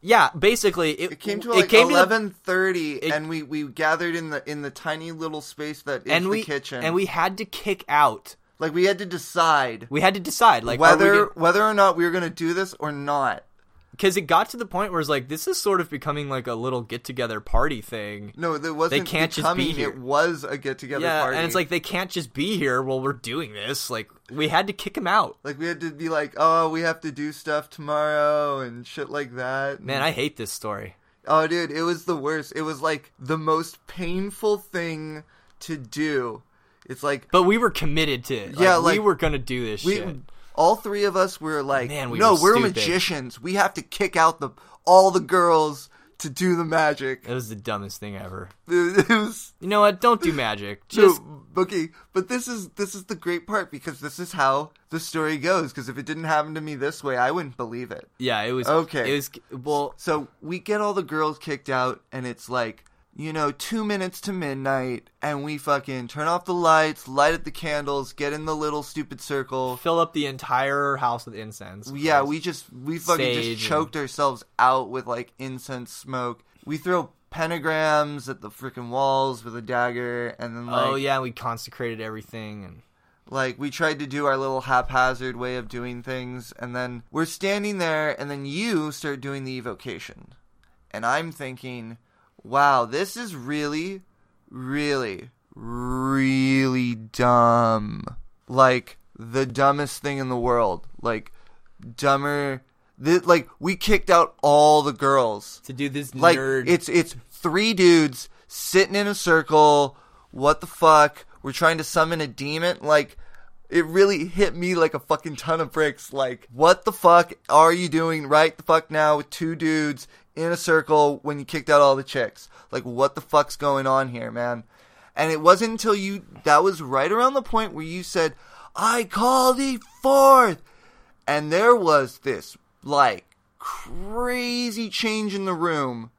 yeah. Basically, it, It came to like came to eleven thirty, and we we gathered in the in the tiny little space that is and the we kitchen, and we had to kick out. like we had to decide We had to decide, like, whether whether or not we were gonna do this or not. Because it got to the point where it's like this is sort of becoming like a little get together party thing. No, there wasn't. can't just be here. It was a get together party. yeah, party, and it's like they can't just be here while we're doing this. Like, we had to kick him out. like we had to be like, oh, we have to do stuff tomorrow and shit like that. Man, I hate this story. oh, dude, it was the worst. It was like the most painful thing to do. It's like But we were committed to it. Yeah, like, we were gonna do this we, shit. All three of us were like, Man, we no, were we're magicians. We have to kick out the all the girls to do the magic. It was the dumbest thing ever. [laughs] It was You know what? Don't do magic. [laughs] No, okay, but this is this is the great part because this is how the story goes. Because if it didn't happen to me this way, I wouldn't believe it. yeah, it was Okay. It was well, So we get all the girls kicked out, and it's like you know, two minutes to midnight, and we fucking turn off the lights, light up the candles, get in the little stupid circle. Fill up the entire house with incense. Yeah, we just we fucking just and- choked ourselves out with like incense smoke. We throw pentagrams at the freaking walls with a dagger, and then oh, like oh yeah, we consecrated everything, and like we tried to do our little haphazard way of doing things, and then we're standing there, and then you start doing the evocation, and I'm thinking, wow, this is really, really, really dumb. Like the dumbest thing in the world. Like dumber. Th- like we kicked out all the girls to do this like nerd. it's it's three dudes sitting in a circle what the fuck we're trying to summon a demon like it really hit me like a fucking ton of bricks like what the fuck are you doing right the fuck now with two dudes in a circle when you kicked out all the chicks. Like what the fuck's going on here man? And it wasn't until you that was right around the point where you said i call thee forth and there was this like crazy change in the room.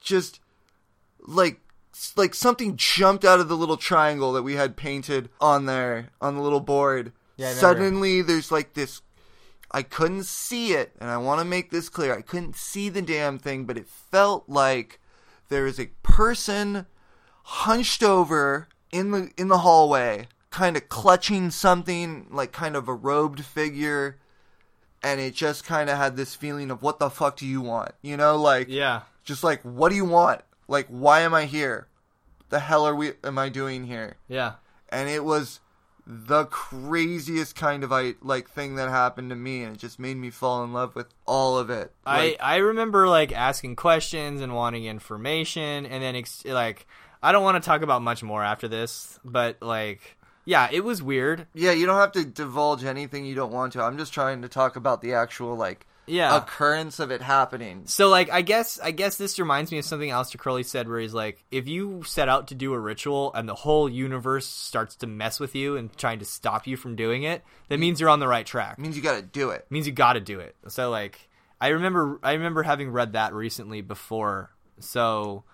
Just like like something jumped out of the little triangle that we had painted on there on the little board. Yeah, suddenly there's like this i couldn't see it and i want to make this clear i couldn't see the damn thing but it felt like there is a person hunched over in the in the hallway kind of clutching something like kind of a robed figure and it just kind of had this feeling of what the fuck do you want you know like yeah. just like what do you want like why am i here the hell are we am i doing here Yeah. and it was the craziest kind of I like thing that happened to me and it just made me fall in love with all of it Like, I I remember like asking questions and wanting information, and then ex- like I don't want to talk about much more after this, but like yeah, it was weird. yeah you don't have to divulge anything you don't want to i'm just trying to talk about the actual like Yeah. occurrence of it happening So like I guess I guess this reminds me of something Aleister Crowley said where he's like if you set out to do a ritual and the whole universe starts to mess with you and trying to stop you from doing it, that means you're on the right track. it means you gotta do it means you got to do it. So like I remember I remember having read that recently before. So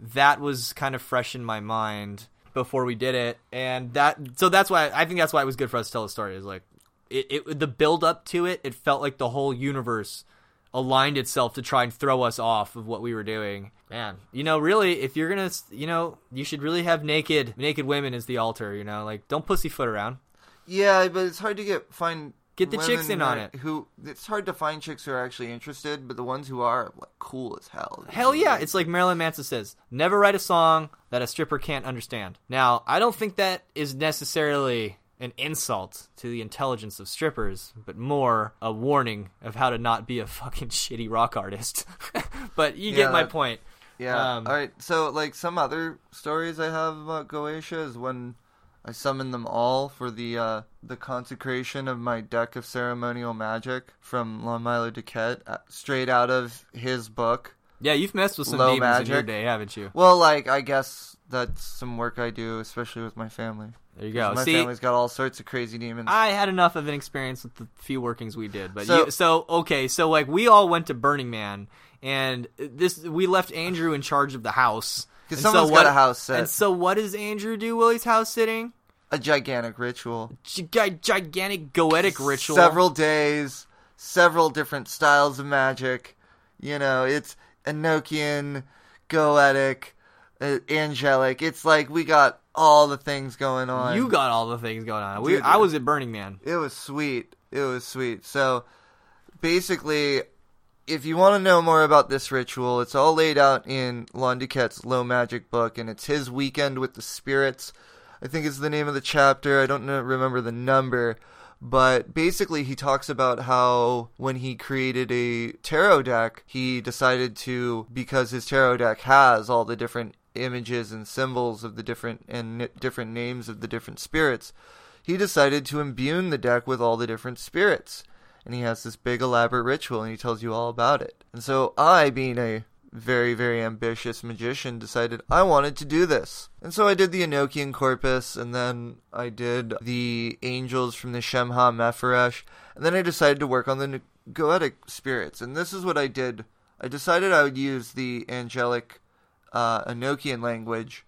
that was kind of fresh in my mind before we did it and that so that's why I think that's why it was good for us to tell the story is like it, it the build up to it it felt like the whole universe aligned itself to try and throw us off of what we were doing. Man. You know really if you're gonna you know you should really have naked naked women as the altar you know? Like don't pussyfoot around. Yeah but it's hard to get find Get the chicks in on it. who it's hard to find chicks who are actually interested but the ones who are like cool as hell. Hell yeah, it's like Marilyn Manson says, never write a song that a stripper can't understand. Now, I don't think that is necessarily an insult to the intelligence of strippers, but more a warning of how to not be a [laughs] fucking shitty rock artist. [laughs] but you Yeah, get my that- point. Yeah. Um, All right. So, like some other stories I have about Goetia is when I summoned them all for the uh, the consecration of my deck of ceremonial magic from Lon Milo Duquette, uh, straight out of his book. Yeah, you've messed with some Low demons in your day, haven't you? Well, like I guess that's some work I do, especially with my family. There you go. My See, family's got all sorts of crazy demons. I had enough of an experience with the few workings we did, but So- you, so okay, so like we all went to Burning Man, and this we left Andrew in charge of the house. Because someone's what, got a house set. And so what does Andrew do while he's house sitting? a gigantic ritual. Gi- gigantic goetic ritual. Several days, several different styles of magic. You know, it's Enochian, Goetic, uh, angelic. It's like we got all the things going on. You got all the things going on. We, Dude. I was at Burning Man. It was sweet. It was sweet. So basically, if you want to know more about this ritual, it's all laid out in Lon Duquette's Low Magic book, and it's his weekend with the spirits. I think is the name of the chapter. I don't know, remember the number. But basically, he talks about how when he created a tarot deck, he decided to, because his tarot deck has all the different images and symbols of the different and different names of the different spirits, he decided to imbue the deck with all the different spirits. And he has this big elaborate ritual and he tells you all about it. And so I, being a very, very ambitious magician, decided I wanted to do this. And so I did the Enochian corpus and then I did the angels from the Shemha Mepharesh. And then I decided to work on the Goetic spirits. And this is what I did. I decided I would use the angelic uh, Enochian language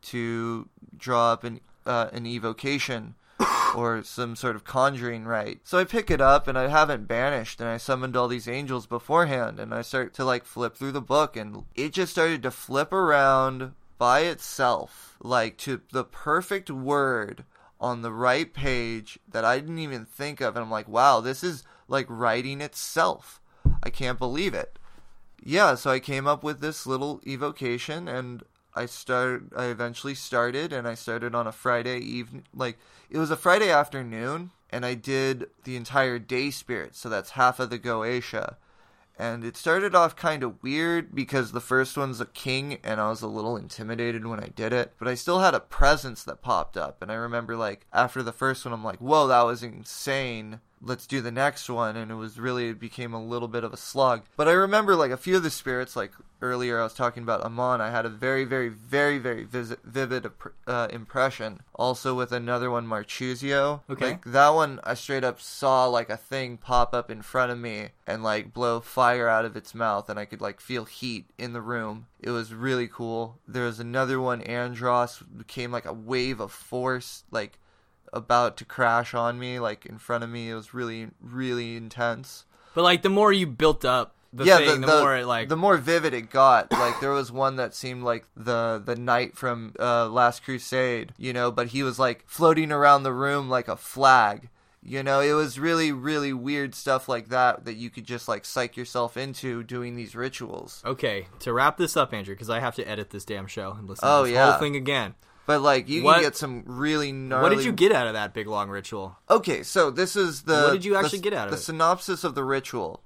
to draw up an uh, an evocation [coughs] or some sort of conjuring rite. So I pick it up and I haven't banished and I summoned all these angels beforehand and I start to like flip through the book and it just started to flip around by itself like to the perfect word on the right page that I didn't even think of and I'm like, "Wow, this is like writing itself." I can't believe it. Yeah, so I came up with this little evocation and I started I eventually started and I started on a Friday evening like it was a Friday afternoon and I did the entire day spirit, so that's half of the Goetia. And it started off kind of weird because the first one's a king and I was a little intimidated when I did it, but I still had a presence that popped up. And I remember like after the first one I'm like, "Whoa, that was insane." Let's do the next one and it was really it became a little bit of a slug but i remember like a few of the spirits like earlier i was talking about amon i had a very very very very visit, vivid uh, impression. Also with another one Marchosias. Okay. like that one i straight up saw like a thing pop up in front of me and like blow fire out of its mouth and i could like feel heat in the room. It was really cool. There was another one Andras became like a wave of force like about to crash on me, like in front of me. It was really, really intense. But like the more you built up the yeah, thing, the, more it like the more vivid it got. Like there was one that seemed like the the knight from uh, Last Crusade, you know, but he was like floating around the room like a flag. You know, it was really, really weird stuff like that that you could just like psych yourself into doing these rituals. Okay, to wrap this up, Andrew, because I have to edit this damn show and listen Oh, to this yeah. whole thing again. But like you What- can get some really gnarly. What did you get out of that big long ritual? Okay, so this is the. What did you the- actually get out of the it? synopsis of the ritual,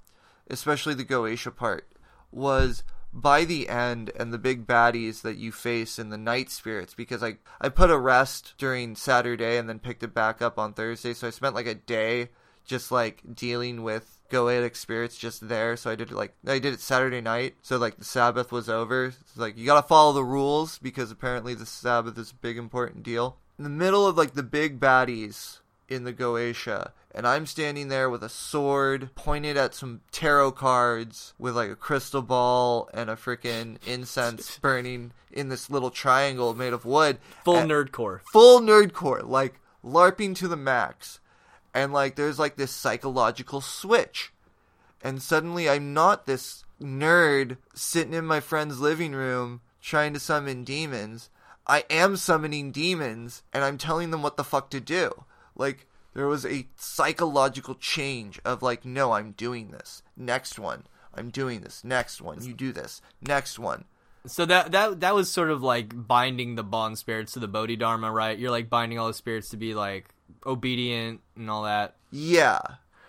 especially the Goetia part, was by the end and the big baddies that you face in the night spirits. Because I I put a rest during Saturday and then picked it back up on Thursday, so I spent like a day just like dealing with Goetic spirits just there. So I did it like I did it Saturday night. So like the Sabbath was over. It's like you gotta follow the rules because apparently the Sabbath is a big important deal. In the middle of like the big baddies in the Goetia, and I'm standing there with a sword pointed at some tarot cards with like a crystal ball and a freaking incense [laughs] burning in this little triangle made of wood. Full nerdcore. full nerdcore, like LARPing to the max. And like there's like this psychological switch. And suddenly I'm not this nerd sitting in my friend's living room trying to summon demons. I am summoning demons and I'm telling them what the fuck to do. Like there was a psychological change of like no, I'm doing this. Next one. I'm doing this. Next one. You do this. Next one. So that that that was sort of like binding the bond spirits to the Bodhidharma, right? You're like binding all the spirits to be like obedient and all that. Yeah.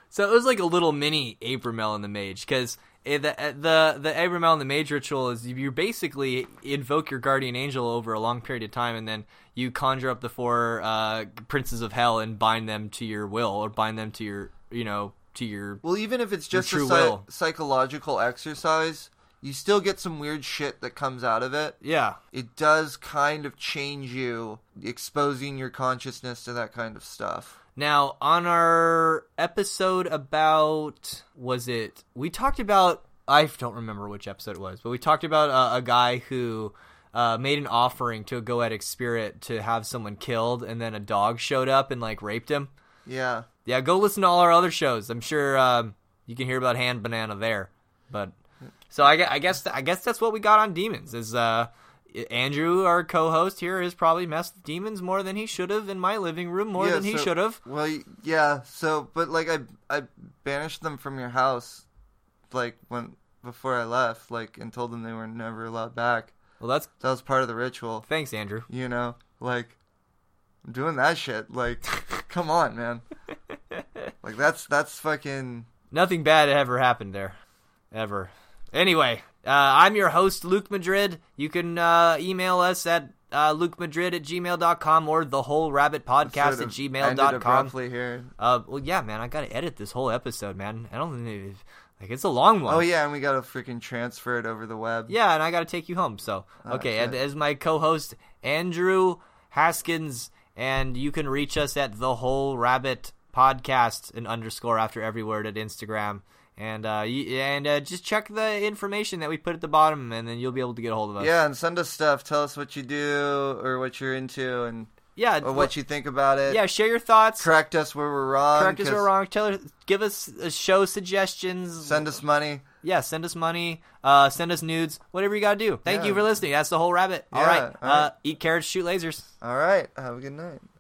So it was like a little mini Abramelin the Mage because the the the Abramelin the Mage ritual is you basically invoke your guardian angel over a long period of time, and then you conjure up the four uh, princes of hell and bind them to your will, or bind them to your you know to your Well, even if it's just a true psy- will. psychological exercise, you still get some weird shit that comes out of it. yeah. It does kind of change you, exposing your consciousness to that kind of stuff. Now, on our episode about was it we talked about I don't remember which episode it was, but we talked about uh, a guy who uh, made an offering to a goetic spirit to have someone killed, and then a dog showed up and like raped him. Yeah. Yeah, go listen to all our other shows. I'm sure um, you can hear about Hand Banana there. But so I, I guess I guess that's what we got on demons. Is uh, Andrew, our co-host here, has probably messed with demons more than he should have in my living room, more Yeah, than he should have. Well, yeah. So, but like I, I banished them from your house, like when before I left, like and told them they were never allowed back. Well, that's That was part of the ritual. thanks, Andrew. You know, like I'm doing that shit. Like, [laughs] come on, man. Like that's that's fucking. Nothing bad ever happened there, ever. Anyway, uh, I'm your host, Luke Madrid. You can uh, email us at uh, lukemadrid at gmail.com or the whole rabbit podcast at gmail.com. here. Uh, well, yeah, man, I gotta edit this whole episode, man. I don't think like it's a long one. Oh yeah, and we gotta freaking transfer it over the web. yeah, and I gotta take you home. So, okay, and as my co-host Andrew Haskins, and you can reach us at the whole rabbit podcast an underscore after every word at Instagram, And uh, you, and uh, just check the information that we put at the bottom, and then you'll be able to get a hold of us. Yeah, and send us stuff. Tell us what you do or what you're into, and yeah. or what you think about it. Yeah, share your thoughts. Correct us where we're wrong. Correct us where we're wrong. Tell us, give us uh, show suggestions. Send us money. yeah, send us money. Uh, send us nudes. Whatever you gotta do. Thank Yeah. you for listening. That's the whole rabbit. All Yeah, right. all right. Uh, eat carrots, shoot lasers. All right. Have a good night.